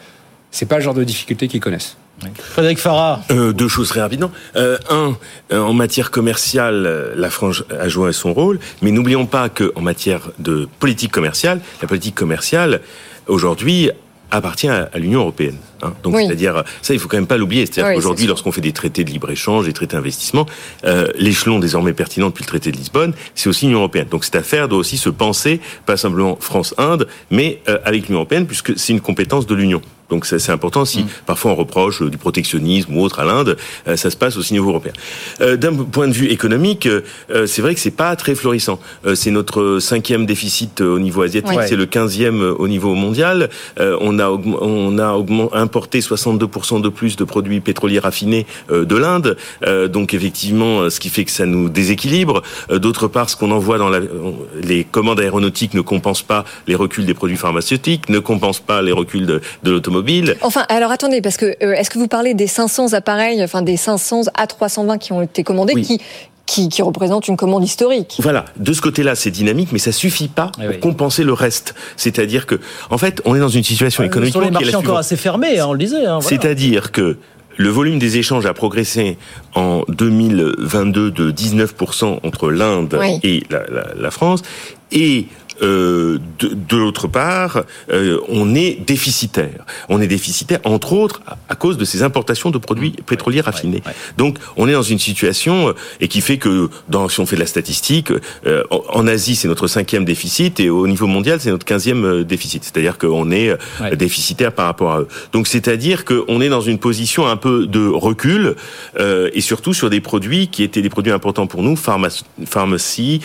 c'est pas le genre de difficultés qu'ils connaissent. Frédéric Farah. Euh, deux choses très rapidement. Euh, un, euh, en matière commerciale, la France a joué son rôle, mais n'oublions pas qu'en matière de politique commerciale, la politique commerciale aujourd'hui appartient à, l'Union européenne. Hein. Donc, c'est-à-dire, ça, il faut quand même pas l'oublier. C'est-à-dire qu'aujourd'hui, lorsqu'on fait des traités de libre-échange, des traités d'investissement, euh, l'échelon désormais pertinent depuis le traité de Lisbonne, c'est aussi l'Union européenne. Donc, cette affaire doit aussi se penser, pas simplement France-Inde, mais avec l'Union européenne, puisque c'est une compétence de l'Union. Donc c'est important. Si mm. parfois on reproche euh, du protectionnisme ou autre à l'Inde, euh, ça se passe aussi au niveau européen. Euh, d'un point de vue économique, c'est vrai que c'est pas très florissant. c'est notre cinquième déficit au niveau asiatique, c'est le quinzième au niveau mondial. on a on a importé 62% de plus de produits pétroliers raffinés de l'Inde. donc effectivement, ce qui fait que ça nous déséquilibre. D'autre part, ce qu'on envoie dans la, les commandes aéronautiques ne compense pas les reculs des produits pharmaceutiques, ne compense pas les reculs de, de l'automobile Enfin, alors attendez, parce que euh, est-ce que vous parlez des 500 appareils, enfin des 500 A320 qui ont été commandés, qui qui, qui, représente une commande historique. Voilà, de ce côté-là, c'est dynamique, mais ça suffit pas eh pour compenser le reste. C'est-à-dire que, en fait, on est dans une situation économique. Sur les marchés encore assez fermés, hein, on le disait. Hein, C'est-à-dire que le volume des échanges a progressé en 2022 de 19% entre l'Inde et la, la, la, France, et euh, de, l'autre part, euh, on est déficitaire. On est déficitaire, entre autres, à, cause de ces importations de produits pétroliers raffinés. Donc, on est dans une situation euh, et qui fait que, dans, si on fait de la statistique, en Asie, c'est notre cinquième déficit et au niveau mondial, c'est notre quinzième déficit. C'est-à-dire qu'on est déficitaire par rapport à eux. Donc, c'est-à-dire qu'on est dans une position un peu de recul et surtout sur des produits qui étaient des produits importants pour nous, pharmacie,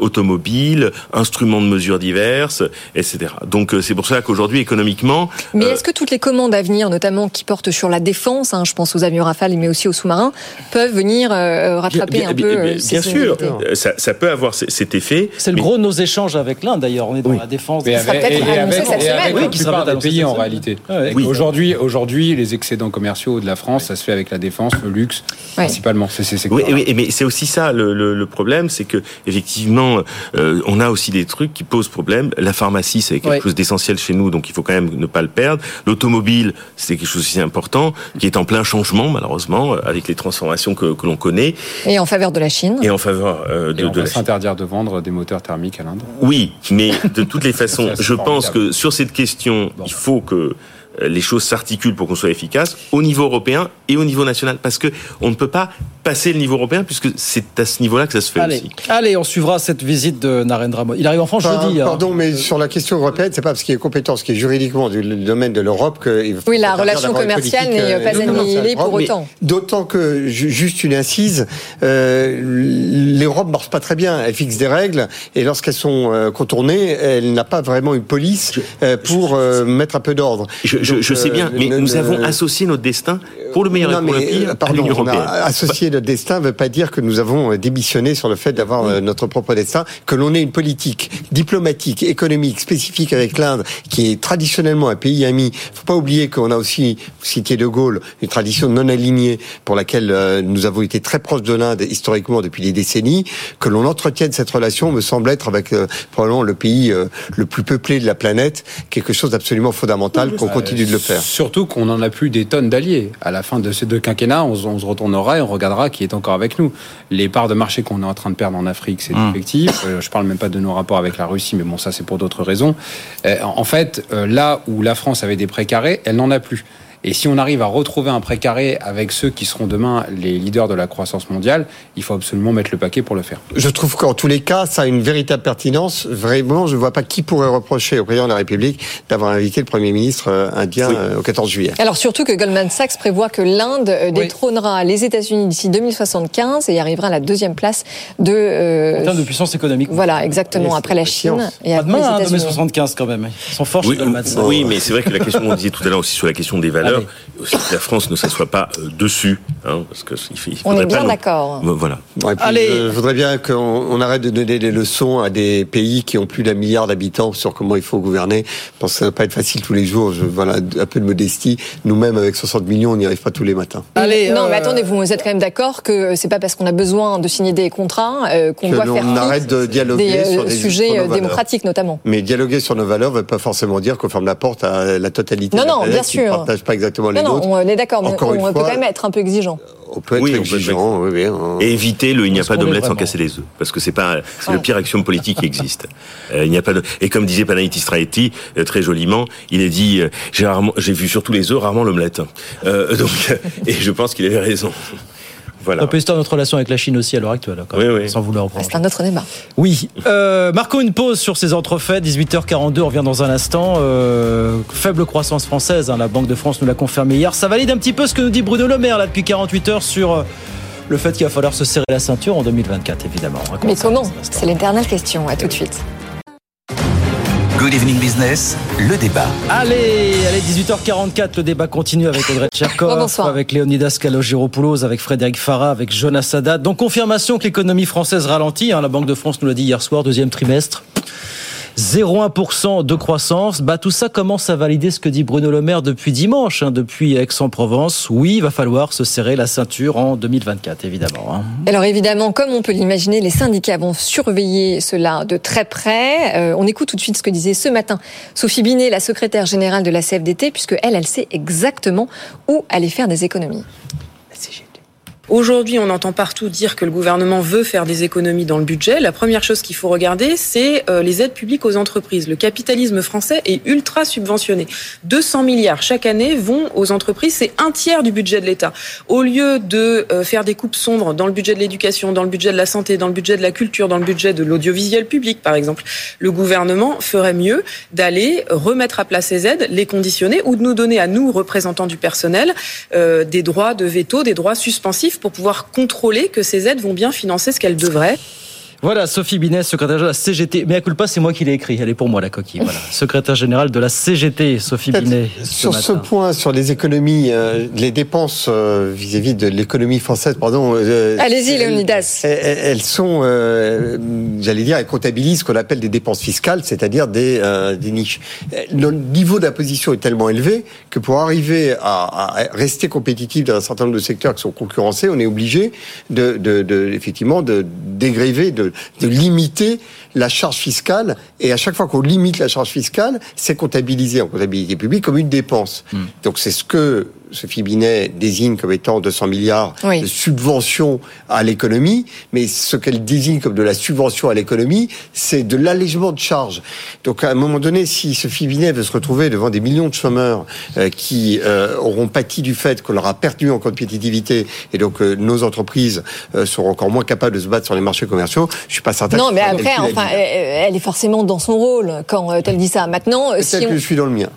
automobile, instruments de mesures diverses, etc. Donc euh, c'est pour ça qu'aujourd'hui, économiquement... Mais euh, est-ce que toutes les commandes à venir, notamment qui portent sur la défense, hein, je pense aux avions Rafale, mais aussi aux sous-marins, peuvent venir euh, rattraper un peu Bien, bien sûr, ça, ça, peut avoir cet effet. C'est le gros de nos échanges avec l'Inde, d'ailleurs. On est dans la défense. Mais avec, et, et avec, cette semaine. Oui, qui sera des pays en réalité. Aujourd'hui, aujourd'hui, les excédents commerciaux de la France, ça se fait avec la défense, le luxe, principalement. C'est, oui, oui, mais c'est aussi ça le, le, le problème, c'est que effectivement, on a aussi des trucs qui pose problème. La pharmacie, c'est quelque chose d'essentiel chez nous, donc il faut quand même ne pas le perdre. L'automobile, c'est quelque chose aussi important, qui est en plein changement, malheureusement, avec les transformations que, que l'on connaît. Et en faveur de la Chine. Et en faveur euh, de, on de va s'interdire de vendre des moteurs thermiques à l'Inde. Oui, mais de toutes les <laughs> façons, je pense que sur cette question, il faut que euh, les choses s'articulent pour qu'on soit efficace au niveau européen et au niveau national parce que on ne peut pas passer le niveau européen puisque c'est à ce niveau-là que ça se fait allez, aussi. Allez, on suivra cette visite de Narendra Modi. Il arrive en France jeudi. Hein. Pardon, mais sur la question européenne, c'est pas parce qu'il y a compétence qui est juridiquement du domaine de l'Europe que oui, la relation commerciale n'est euh, pas annihilée pour autant. D'autant que juste une incise, euh, l'Europe marche pas très bien. Elle fixe des règles et lorsqu'elles sont euh, contournées, elle n'a pas vraiment une police pour mettre un peu d'ordre. Je, je, sais bien, mais nous avons associé notre destin pour le meilleur et pour le pire pardon, associer notre destin ne veut pas dire que nous avons démissionné sur le fait d'avoir euh, notre propre destin, que l'on ait une politique diplomatique, économique spécifique avec l'Inde, qui est traditionnellement un pays ami. Il faut pas oublier qu'on a aussi, vous citiez De Gaulle, une tradition non alignée pour laquelle euh, nous avons été très proches de l'Inde historiquement depuis des décennies. Que l'on entretienne cette relation me semble être avec euh, probablement le pays le plus peuplé de la planète quelque chose d'absolument fondamental qu'on continue de le faire. Surtout qu'on en a plus des tonnes d'alliés. À la fin de ces deux quinquennats, on, on se retournera et on regardera qui est encore avec nous. Les parts de marché qu'on est en train de perdre en Afrique, c'est mmh. effectif. Euh, je parle même pas de nos rapports avec la Russie, mais bon, ça c'est pour d'autres raisons. Euh, en fait, euh, là où la France avait des précarés, elle n'en a plus. Et si on arrive à retrouver un précaré avec ceux qui seront demain les leaders de la croissance mondiale, il faut absolument mettre le paquet pour le faire. Je trouve qu'en tous les cas, ça a une véritable pertinence. Vraiment, je ne vois pas qui pourrait reprocher au président de la République d'avoir invité le Premier ministre euh, indien euh, au 14 juillet. Alors surtout que Goldman Sachs prévoit que l'Inde euh, détrônera les États-Unis d'ici 2075 et arrivera à la deuxième place de... Euh, en termes de puissance économique. Voilà, exactement, après la Chine et après demain, les hein, 2075 quand même. Ils sont forts oui, chez Goldman Sachs. Oui, mais c'est vrai que la question qu'on disait tout à l'heure aussi sur la question des valeurs, aussi que la France ne s'assoit pas euh, dessus, hein, parce que il, il On est bien d'accord. Voilà. Ouais, puis Allez. Je voudrais bien qu'on on arrête de donner des leçons à des pays qui ont plus d'un milliard d'habitants sur comment il faut gouverner. Je pense que ça va pas être facile tous les jours. Je, voilà, un peu de modestie. Nous-mêmes, avec 60 millions, on n'y arrive pas tous les matins. Allez, non, euh, mais attendez, vous êtes quand même d'accord que c'est pas parce qu'on a besoin de signer des contrats euh, qu'on doit faire fi arrête de dialoguer des euh, sur des- sujets euh, démocratiques notamment. Mais dialoguer sur nos valeurs ne veut pas forcément dire qu'on ferme la porte à la totalité Non, de la non, bien qui sûr. ne partage pas exactement les Non, non, on est d'accord, mais on une peut fois, quand même être un peu exigeant. On peut être Oui, on peut être exigeant. oui, oui, on- Et éviter le il n'y a pas d'omelette sans casser les œufs. Parce que c'est pas, c'est le pire action politique qui existe. Euh, il n'y a pas de, et comme disait Panayotis Straetti, euh, très joliment, il a dit, euh, j'ai rarement, j'ai vu surtout les œufs, rarement l'omelette. Euh, donc, <laughs> et je pense qu'il avait raison. Voilà. On peut histoire notre relation avec la Chine aussi à l'heure actuelle, hein, quand Oui, même, oui. sans vouloir reprendre. C'est un autre débat. Oui. Euh, marquons une pause sur ces entrefaits. 18h42, on revient dans un instant. Euh, faible croissance française, hein, la Banque de France nous l'a confirmé hier. Ça valide un petit peu ce que nous dit Bruno Le Maire là, depuis 48 heures sur euh, le fait qu'il va falloir se serrer la ceinture en 2024, évidemment. Mais comment un. C'est l'éternelle question. À tout de suite. Good Evening Business, le débat. Allez, allez, 18h44, le débat continue avec Audrey <laughs> Tcherkov, avec Léonidas Kalogiropoulos, avec Frédéric Farah, avec Jonas Sadat. Donc confirmation que l'économie française ralentit. hein. la Banque de France nous l'a dit hier soir, deuxième trimestre. 0,1% de croissance. Bah, tout ça commence à valider ce que dit Bruno Le Maire depuis dimanche, hein, depuis Aix-en-Provence? Oui, il va falloir se serrer la ceinture en 2024, évidemment. hein. Alors évidemment, comme on peut l'imaginer, les syndicats vont surveiller cela de très près. Euh, on écoute tout de suite ce que disait ce matin Sophie Binet, la secrétaire générale de la CFDT, puisque elle, elle sait exactement où aller faire des économies. Aujourd'hui, on entend partout dire que le gouvernement veut faire des économies dans le budget. La première chose qu'il faut regarder, c'est euh, les aides publiques aux entreprises. Le capitalisme français est ultra subventionné. 200 milliards chaque année vont aux entreprises, c'est un tiers du budget de l'État. Au lieu de euh, faire des coupes sombres dans le budget de l'éducation, dans le budget de la santé, dans le budget de la culture, dans le budget de l'audiovisuel public, par exemple, le gouvernement ferait mieux d'aller remettre à plat ces aides, les conditionner ou de nous donner à nous, représentants du personnel, euh, des droits de veto, des droits suspensifs pour pouvoir contrôler que ces aides vont bien financer ce qu'elles devraient. Voilà, Sophie Binet, secrétaire générale de la CGT. Mais à culpa, c'est moi qui l'ai écrit. Elle est pour moi, la coquille. Voilà. <laughs> Secrétaire générale de la CGT, Sophie Binet. Sur ce point, sur les économies, euh, les dépenses euh, vis-à-vis de l'économie française, pardon. euh, Allez-y, elles- Léonidas. Elles, elles sont, euh, j'allais dire, elles comptabilisent ce qu'on appelle des dépenses fiscales, c'est-à-dire des, euh, des niches. Le niveau d'imposition est tellement élevé que pour arriver à, à rester compétitif dans un certain nombre de secteurs qui sont concurrencés, on est obligé de, de, de effectivement de dégréver, de, de limiter la charge fiscale. Et à chaque fois qu'on limite la charge fiscale, c'est comptabilisé en comptabilité publique comme une dépense. Donc c'est ce que Sophie Binet désigne comme étant 200 milliards Oui. de subvention à l'économie, mais ce qu'elle désigne comme de la subvention à l'économie, c'est de l'allègement de charges. Donc à un moment donné, si Sophie Binet veut se retrouver devant des millions de chômeurs euh, qui euh, auront pâti du fait qu'on leur a perdu en compétitivité, et donc euh, nos entreprises euh, seront encore moins capables de se battre sur les marchés commerciaux, je suis pas certain. Non, que mais ce après, calculé. Enfin, elle elle est forcément dans son rôle quand euh, elle dit ça. Maintenant, euh, si que on... je suis dans le mien.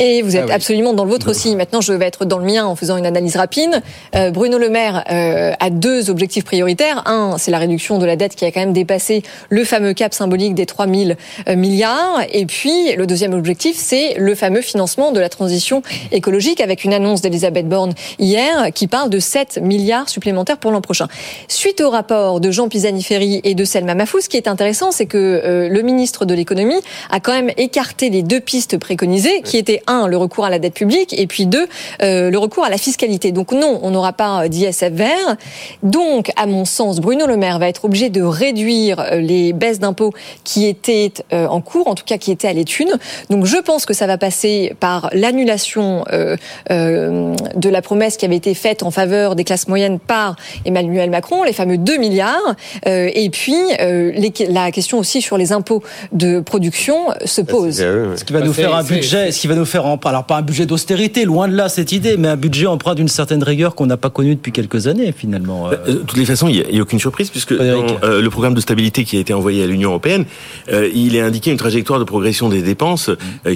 Et vous êtes Ah oui. absolument dans le vôtre aussi. Maintenant, je vais être dans le mien en faisant une analyse rapide. Euh, Bruno Le Maire euh, a deux objectifs prioritaires. Un, c'est la réduction de la dette qui a quand même dépassé le fameux cap symbolique des 3 000 euh, milliards. Et puis, le deuxième objectif, c'est le fameux financement de la transition écologique avec une annonce d'Elisabeth Borne hier qui parle de 7 milliards supplémentaires pour l'an prochain. Suite au rapport de Jean Pisani-Ferry et de Selma Mahfouz, ce qui est intéressant, c'est que euh, le ministre de l'économie a quand même écarté les deux pistes préconisées, qui étaient un, le recours à la dette publique, et puis deux, euh, le recours à la fiscalité. Donc non, on n'aura pas d'ISF vert. Donc, à mon sens, Bruno Le Maire va être obligé de réduire euh, les baisses d'impôts qui étaient euh, en cours, en tout cas qui étaient à l'étude. Donc je pense que ça va passer par l'annulation euh, euh, de la promesse qui avait été faite en faveur des classes moyennes par Emmanuel Macron, les fameux 2 milliards, euh, et puis euh, les- la question aussi sur les impôts de production se pose. Ce qui va nous faire un budget, ce qui va nous faire emprunt. Alors pas un budget d'austérité, loin de là cette idée, mais un budget emprunt d'une certaine rigueur qu'on n'a pas connu depuis quelques années finalement. Bah, euh, de toutes les façons, il n'y a, aucune surprise puisque dans, euh, le programme de stabilité qui a été envoyé à l'Union européenne, euh, il est indiqué une trajectoire de progression des dépenses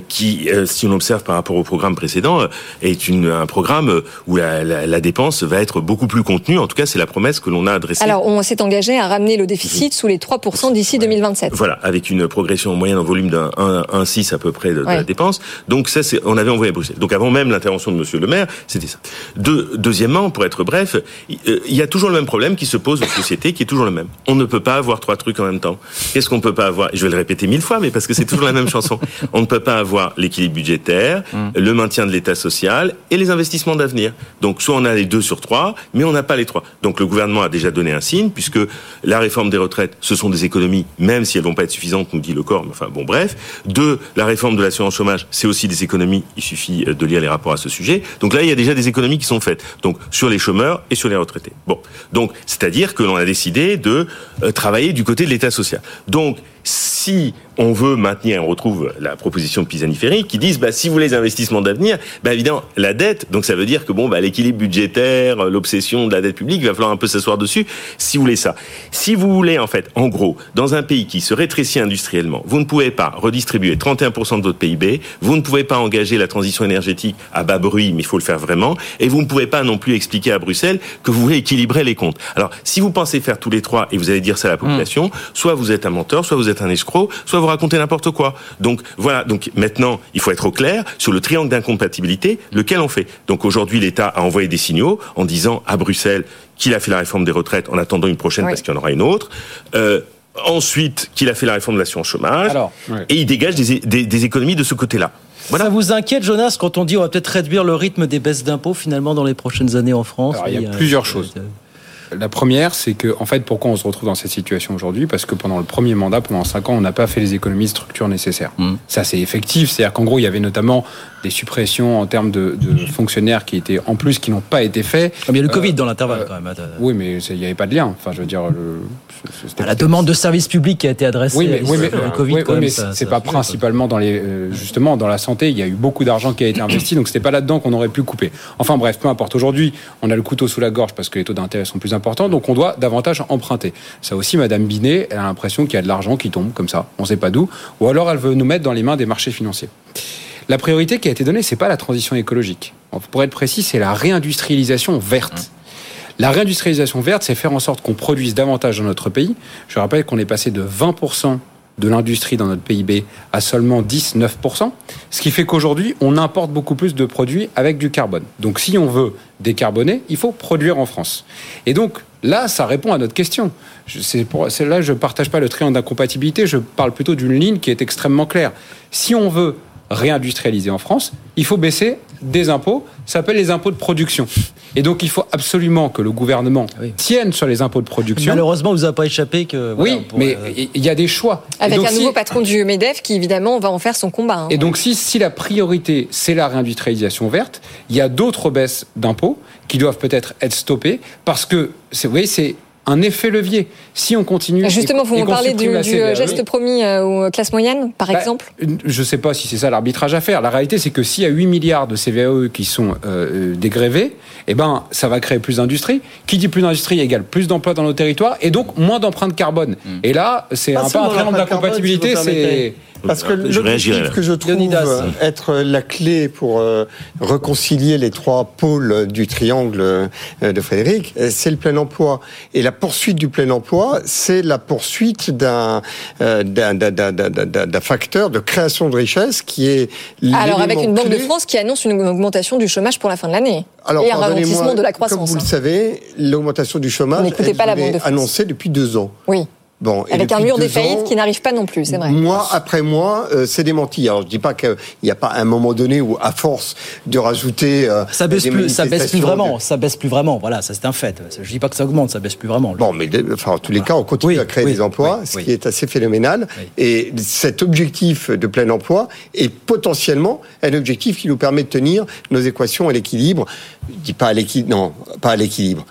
qui, si on observe par rapport au programme précédent, est une, un programme où la, la, la, dépense va être beaucoup plus contenue. En tout cas, c'est la promesse que l'on a adressée. Alors, on s'est engagé à ramener le déficit sous les 3% d'ici 2027. Voilà, avec une progression moyenne en volume d'un 1,6 à peu près de, de la dépense. Donc ça, c'est, on avait envoyé à Bruxelles. Donc avant même l'intervention de Monsieur le Maire, c'était ça. De, deuxièmement, pour être bref, il y a toujours le même problème qui se pose aux sociétés, qui est toujours le même. On ne peut pas avoir trois trucs en même temps. Qu'est-ce qu'on peut pas avoir? Je vais le répéter mille fois, mais parce que c'est toujours la même chanson. On ne peut pas avoir l'équilibre budgétaire, mm. le maintien de l'État social et les investissements d'avenir. Donc soit on a les deux sur trois, mais on n'a pas les trois. Donc le gouvernement a déjà donné un signe, puisque la réforme des retraites, ce sont des économies, même si elles vont pas être suffisantes, nous dit le corps. Mais enfin bon, bref. Deux, la réforme de l'assurance chômage, c'est aussi des économies. Il suffit de lire les rapports à ce sujet. Donc là, il y a déjà des économies qui sont faites. Donc sur les chômeurs et sur les retraités. Bon, donc c'est-à-dire que l'on a décidé de euh, travailler du côté de l'État social. Donc si on veut maintenir, on retrouve la proposition de Pisani-Ferry qui disent bah si vous voulez les investissements d'avenir, bah évidemment la dette, donc ça veut dire que bon bah l'équilibre budgétaire, l'obsession de la dette publique, il va falloir un peu s'asseoir dessus. Si vous voulez ça, si vous voulez en fait, en gros, dans un pays qui se rétrécit industriellement, vous ne pouvez pas redistribuer 31% de votre PIB, vous ne pouvez pas engager la transition énergétique à bas bruit, mais il faut le faire vraiment, et vous ne pouvez pas non plus expliquer à Bruxelles que vous voulez équilibrer les comptes. Alors si vous pensez faire tous les trois et vous allez dire ça à la population, soit vous êtes un menteur, soit vous êtes un escroc, soit vous racontez n'importe quoi. Donc voilà, donc maintenant, il faut être au clair sur le triangle d'incompatibilité, lequel on fait. Donc aujourd'hui, l'État a envoyé des signaux en disant à Bruxelles qu'il a fait la réforme des retraites en attendant une prochaine parce qu'il y en aura une autre. Euh, ensuite, qu'il a fait la réforme de l'assurance chômage. Et il dégage des, des, économies de ce côté-là. Voilà. Ça vous inquiète, Jonas, quand on dit on va peut-être réduire le rythme des baisses d'impôts finalement dans les prochaines années en France Il y a plusieurs choses. La première, c'est que, en fait, pourquoi on se retrouve dans cette situation aujourd'hui? Parce que pendant le premier mandat, pendant cinq ans, on n'a pas fait les économies de structure nécessaires. Mmh. Ça, c'est effectif. C'est-à-dire qu'en gros, il y avait notamment des suppressions en termes de, fonctionnaires qui étaient en plus qui n'ont pas été faits. il y a le Covid dans l'intervalle euh, quand même. Oui, mais il n'y avait pas de lien. Enfin, je veux dire, la demande de service public qui a été adressée. Oui, mais, le Covid, oui, mais c'est pas principalement dans les euh, justement dans la santé. Il y a eu beaucoup d'argent qui a été <coughs> investi, donc c'était pas là-dedans qu'on aurait pu couper. Enfin bref, peu importe. Aujourd'hui, on a le couteau sous la gorge parce que les taux d'intérêt sont plus importants, donc on doit davantage emprunter. Ça aussi, Madame Binet, elle a l'impression qu'il y a de l'argent qui tombe comme ça, on ne sait pas d'où, ou alors elle veut nous mettre dans les mains des marchés financiers. La priorité qui a été donnée, c'est pas la transition écologique. Pour être précis, c'est la réindustrialisation verte. La réindustrialisation verte, c'est faire en sorte qu'on produise davantage dans notre pays. Je rappelle qu'on est passé de 20% de l'industrie dans notre PIB à seulement 10-9%, ce qui fait qu'aujourd'hui, on importe beaucoup plus de produits avec du carbone. Donc si on veut décarboner, il faut produire en France. Et donc là, ça répond à notre question. Là, je ne partage pas le triangle d'incompatibilité, je parle plutôt d'une ligne qui est extrêmement claire. Si on veut réindustrialiser en France, il faut baisser des impôts, ça s'appelle les impôts de production. Et donc il faut absolument que le gouvernement tienne sur les impôts de production. Malheureusement, vous n'avez pas échappé que... oui, mais il y a des choix. Avec un nouveau patron du MEDEF qui évidemment va en faire son combat. Hein. Et donc si, si la priorité c'est la réindustrialisation verte, il y a d'autres baisses d'impôts qui doivent peut-être être stoppées parce que, vous voyez, c'est un effet levier. Si on continue. Justement, vous me parlez du, euh, geste promis euh, aux classes moyennes, par bah, exemple Je ne sais pas si c'est ça l'arbitrage à faire. La réalité, c'est que s'il y a 8 milliards de CVAE qui sont euh, dégrévés, eh ben, ça va créer plus d'industrie. Qui dit plus d'industrie égale plus d'emplois dans nos territoires et donc moins d'empreintes carbone. Hmm. Et là, c'est un peu un triangle d'incompatibilité. C'est parce que l'objectif que je trouve être la clé pour euh, réconcilier les trois pôles du triangle euh, de Frédéric, euh, c'est le plein emploi. Et la poursuite du plein emploi, c'est la poursuite d'un d'un facteur de création de richesse qui est alors avec une banque de France qui annonce une augmentation du chômage pour la fin de l'année et un ralentissement de la croissance. Comme vous le savez, l'augmentation du chômage est annoncée depuis deux ans. Oui. Bon, Avec un mur des faillites qui n'arrive pas non plus, c'est vrai. Mois après mois, euh, c'est démenti. Alors je dis pas qu'il n'y a pas un moment donné où, à force de rajouter, euh, ça baisse plus, ça baisse plus vraiment, ça baisse plus vraiment. Voilà, ça c'est un fait. Je dis pas que ça augmente, ça baisse plus vraiment. Bon, mais enfin, en tous les cas, on continue à créer des emplois, ce qui est assez phénoménal. Et cet objectif de plein emploi est potentiellement un objectif qui nous permet de tenir nos équations à l'équilibre. Je dis pas à l'équilibre, non, pas à l'équilibre.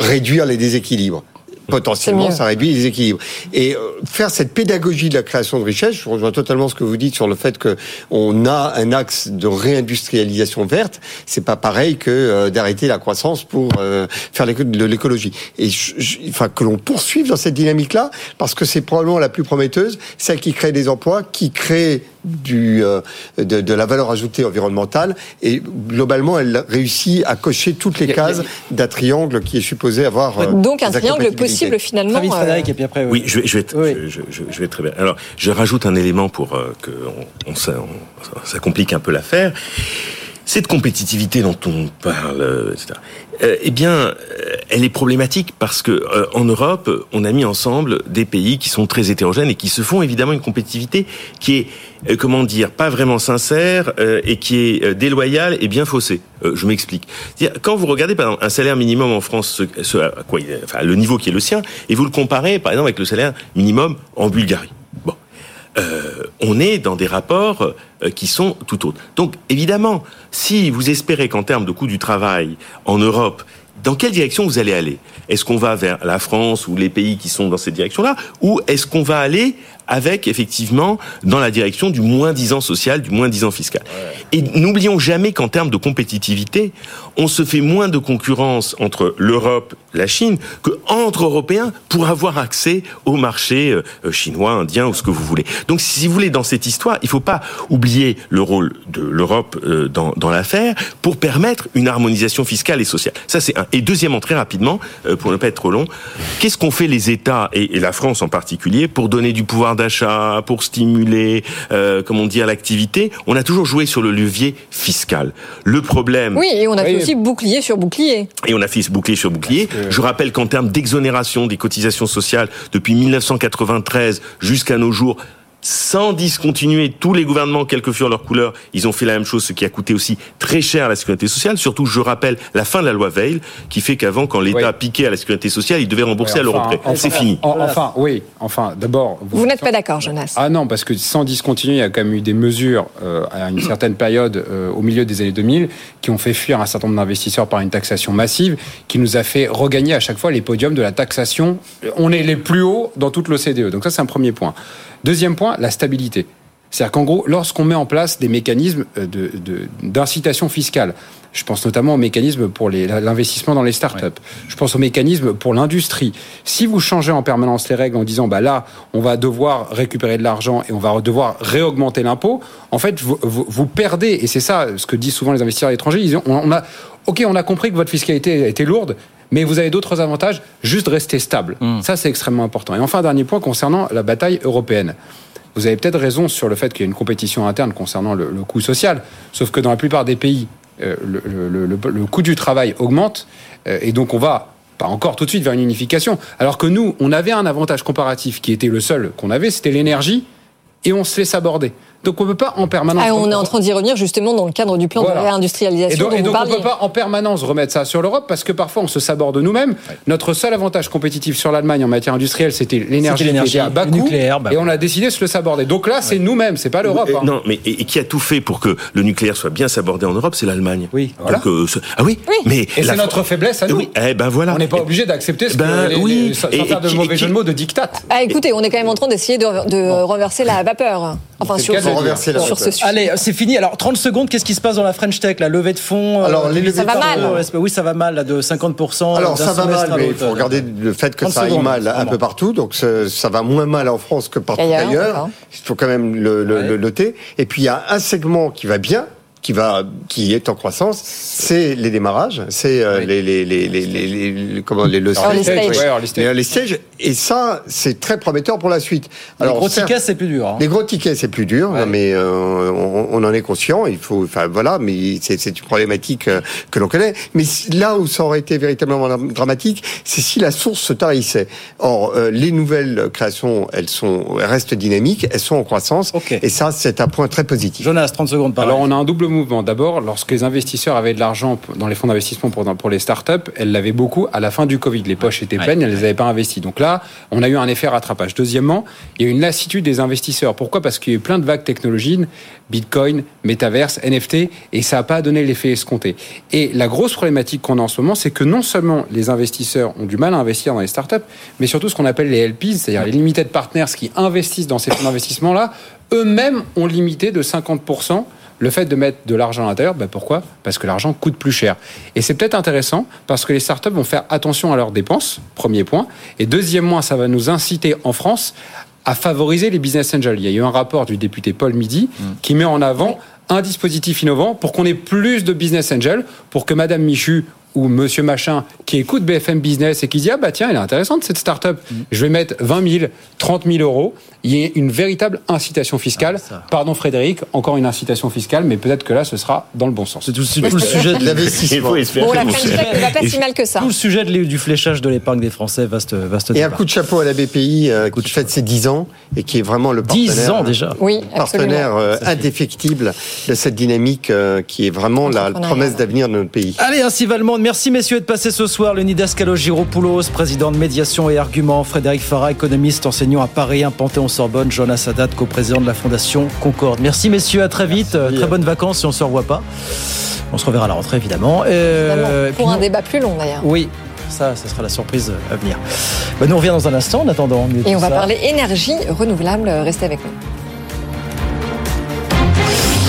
Réduire les déséquilibres potentiellement, ça réduit les équilibres. Et euh, faire cette pédagogie de la création de richesse, je rejoins totalement ce que vous dites sur le fait que on a un axe de réindustrialisation verte. C'est pas pareil que euh, d'arrêter la croissance pour euh, faire de l'écologie. Et enfin que l'on poursuive dans cette dynamique-là, parce que c'est probablement la plus prometteuse, celle qui crée des emplois, qui crée du, de, de, la valeur ajoutée environnementale. Et globalement, elle réussit à cocher toutes les cases d'un triangle qui est supposé avoir. Donc un triangle possible finalement. Oui, je vais, je, vais je, je, je, vais très bien. Alors, je rajoute un élément pour euh, que on, on, ça complique un peu l'affaire. Cette compétitivité dont on parle, euh, etc. Euh, eh bien, euh, elle est problématique parce que euh, en Europe, on a mis ensemble des pays qui sont très hétérogènes et qui se font évidemment une compétitivité qui est, comment dire, pas vraiment sincère et qui est déloyale et bien faussée. je m'explique. Quand vous regardez par exemple un salaire minimum en France, ce, quoi, enfin, le niveau qui est le sien, et vous le comparez par exemple avec le salaire minimum en Bulgarie. Bon, euh, on est dans des rapports euh, qui sont tout autres. Donc évidemment, si vous espérez qu'en termes de coût du travail en Europe, dans quelle direction vous allez aller? Est-ce qu'on va vers la France ou les pays qui sont dans cette direction-là? Ou est-ce qu'on va aller avec effectivement dans la direction du moins disant social, du moins disant fiscal. Et n'oublions jamais qu'en termes de compétitivité, on se fait moins de concurrence entre l'Europe, la Chine, que entre Européens pour avoir accès au marché euh, chinois, indien ou ce que vous voulez. Donc, si vous voulez, dans cette histoire, il ne faut pas oublier le rôle de l'Europe euh, dans, dans l'affaire pour permettre une harmonisation fiscale et sociale. Ça, c'est un. Et deuxièmement, très rapidement, euh, pour ne pas être trop long, qu'est-ce qu'ont fait les États et, et la France en particulier pour donner du pouvoir d'achat, pour stimuler, euh, comment dire, l'activité, on a toujours joué sur le levier fiscal. Le problème. Oui, et on a fait aussi bouclier sur bouclier. Et on a fait bouclier sur bouclier. Je rappelle qu'en termes d'exonération des cotisations sociales, depuis 1993 jusqu'à nos jours, sans discontinuer tous les gouvernements, quelles que furent leurs couleurs, ils ont fait la même chose, ce qui a coûté aussi très cher à la sécurité sociale. Surtout, je rappelle la fin de la loi Veil, qui fait qu'avant, quand l'État piquait à la sécurité sociale, il devait rembourser à l'euro près. C'est fini. enfin, oui, enfin, d'abord. Vous, n'êtes pas d'accord, Jonas Ah non, parce que sans discontinuer, il y a quand même eu des mesures euh, à une certaine période, euh, au milieu des années 2000, qui ont fait fuir un certain nombre d'investisseurs par une taxation massive, qui nous a fait regagner à chaque fois les podiums de la taxation. On est les plus hauts dans toute l'OCDE. Donc ça, c'est un premier point. Deuxième point, la stabilité. C'est-à-dire qu'en gros, lorsqu'on met en place des mécanismes d'incitation de, fiscale, je pense notamment aux mécanismes pour l'investissement dans les startups, je pense aux mécanismes pour l'industrie. Si vous changez en permanence les règles en disant, bah là, on va devoir récupérer de l'argent et on va devoir réaugmenter l'impôt, en fait, vous, vous, perdez, et c'est ça ce que disent souvent les investisseurs étrangers, ils ont, on a, ok, on a compris que votre fiscalité été lourde, mais vous avez d'autres avantages, juste rester stable. Hmm. Ça, c'est extrêmement important. Et enfin, dernier point concernant la bataille européenne. Vous avez peut-être raison sur le fait qu'il y a une compétition interne concernant le, coût social, sauf que dans la plupart des pays, euh, le, coût du travail augmente, euh, et donc on va pas encore tout de suite vers une unification. Alors que nous, on avait un avantage comparatif qui était le seul qu'on avait, c'était l'énergie, et on se fait s'aborder. Donc on ne peut pas en permanence. Ah, on est en train d'y revenir justement dans le cadre du plan de réindustrialisation. Et donc, on ne peut pas en permanence remettre ça sur l'Europe parce que parfois on se saborde nous-mêmes. Notre seul avantage compétitif sur l'Allemagne en matière industrielle, c'était l'énergie qui à bas coût. Bah et on a décidé de se le saborder. Donc là, c'est nous-mêmes, c'est pas l'Europe. Hein. Non, mais et, qui a tout fait pour que le nucléaire soit bien sabordé en Europe, c'est l'Allemagne. Oui. Donc, euh, ah oui. Mais et c'est notre faiblesse à nous. Oui. Eh ben voilà. On n'est pas obligé d'accepter ce ben, que oui. sans faire de mauvais jeu de mots de dictat. Ah écoutez, on est quand même en train d'essayer de, renverser la vapeur. Enfin sur, sur ce Allez, c'est fini. Alors, 30 secondes, qu'est-ce qui se passe dans la French Tech La levée de fonds euh, Alors, les ça va mal. oui, ça va mal, là, de 50%. Alors, ça va mal, mais il faut regarder le fait que ça aille mal un peu partout. Donc, ça va moins mal en France que partout ailleurs. Il faut quand même le noter. Et puis, il y a un segment qui va bien, qui va, qui est en croissance, c'est les démarrages, c'est euh, les, les, les, les, les, comment les, le stage, les, les stages, et ça, c'est très prometteur pour la suite. Alors, les gros tickets, c'est plus dur. Hein. Les gros tickets, c'est plus dur, mais euh, on, on, en est conscient. Il faut, enfin voilà, mais c'est une problématique euh, que l'on connaît. Mais là où ça aurait été véritablement dramatique, c'est si la source se tarissait. Or, les nouvelles créations, elles sont, elles restent dynamiques, elles sont en croissance, et ça, c'est un point très positif. Jonas, 30 secondes par Alors, on a un double mouvements. D'abord, lorsque les investisseurs avaient de l'argent dans les fonds d'investissement pour, pour les startups, elles l'avaient beaucoup à la fin du Covid. Les poches étaient pleines, elles ne les avaient pas investies. Donc là, on a eu un effet rattrapage. Deuxièmement, il y a eu une lassitude des investisseurs. Pourquoi? Parce qu'il y a eu plein de vagues technologiques, Bitcoin, Metaverse, NFT, et ça n'a pas donné l'effet escompté. Et la grosse problématique qu'on a en ce moment, c'est que non seulement les investisseurs ont du mal à investir dans les startups, mais surtout ce qu'on appelle les LPs, c'est-à-dire les limited partners qui investissent dans ces fonds d'investissement-là, eux-mêmes ont limité de 50% le fait de mettre de l'argent à l'intérieur, ben pourquoi? Parce que l'argent coûte plus cher. Et c'est peut-être intéressant parce que les startups vont faire attention à leurs dépenses, premier point. Et deuxièmement, ça va nous inciter en France à favoriser les business angels. Il y a eu un rapport du député Paul Midi mm. qui met en avant un dispositif innovant pour qu'on ait plus de business angels, pour que Madame Michu ou monsieur machin qui écoute BFM Business et qui dit ah bah tiens elle est intéressante cette start-up. Mm. je vais mettre 20 000 30 000 euros. Il y a une véritable incitation fiscale. Ah, pardon Frédéric encore une incitation fiscale mais peut-être que là ce sera dans le bon sens. C'est tout, le sujet de l'investissement. Bon la va pas si mal que ça. Tout le sujet du fléchage de l'épargne des Français vaste vaste et un coup de chapeau à la BPI euh, qui fête ses 10 ans et qui est vraiment le partenaire 10 ans déjà. Oui, partenaire euh, indéfectible de cette dynamique euh, qui est vraiment la promesse d'avenir de notre pays. Allez ainsi Valmont Merci messieurs de passer ce soir. Le Nidascalo Giropoulos, président de médiation et arguments. Frédéric Farah, économiste, enseignant à Paris 1 Panthéon-Sorbonne. Jonas Sadat, co-président de la Fondation Concorde. Merci messieurs, à très vite. Très bonnes vacances si on ne se revoit pas. On se reverra à la rentrée évidemment. Euh, pour un débat plus long d'ailleurs. Oui, ça, ça sera la surprise à venir. Ben, nous on revient dans un instant en attendant. Et on va parler énergie renouvelable. Restez avec nous.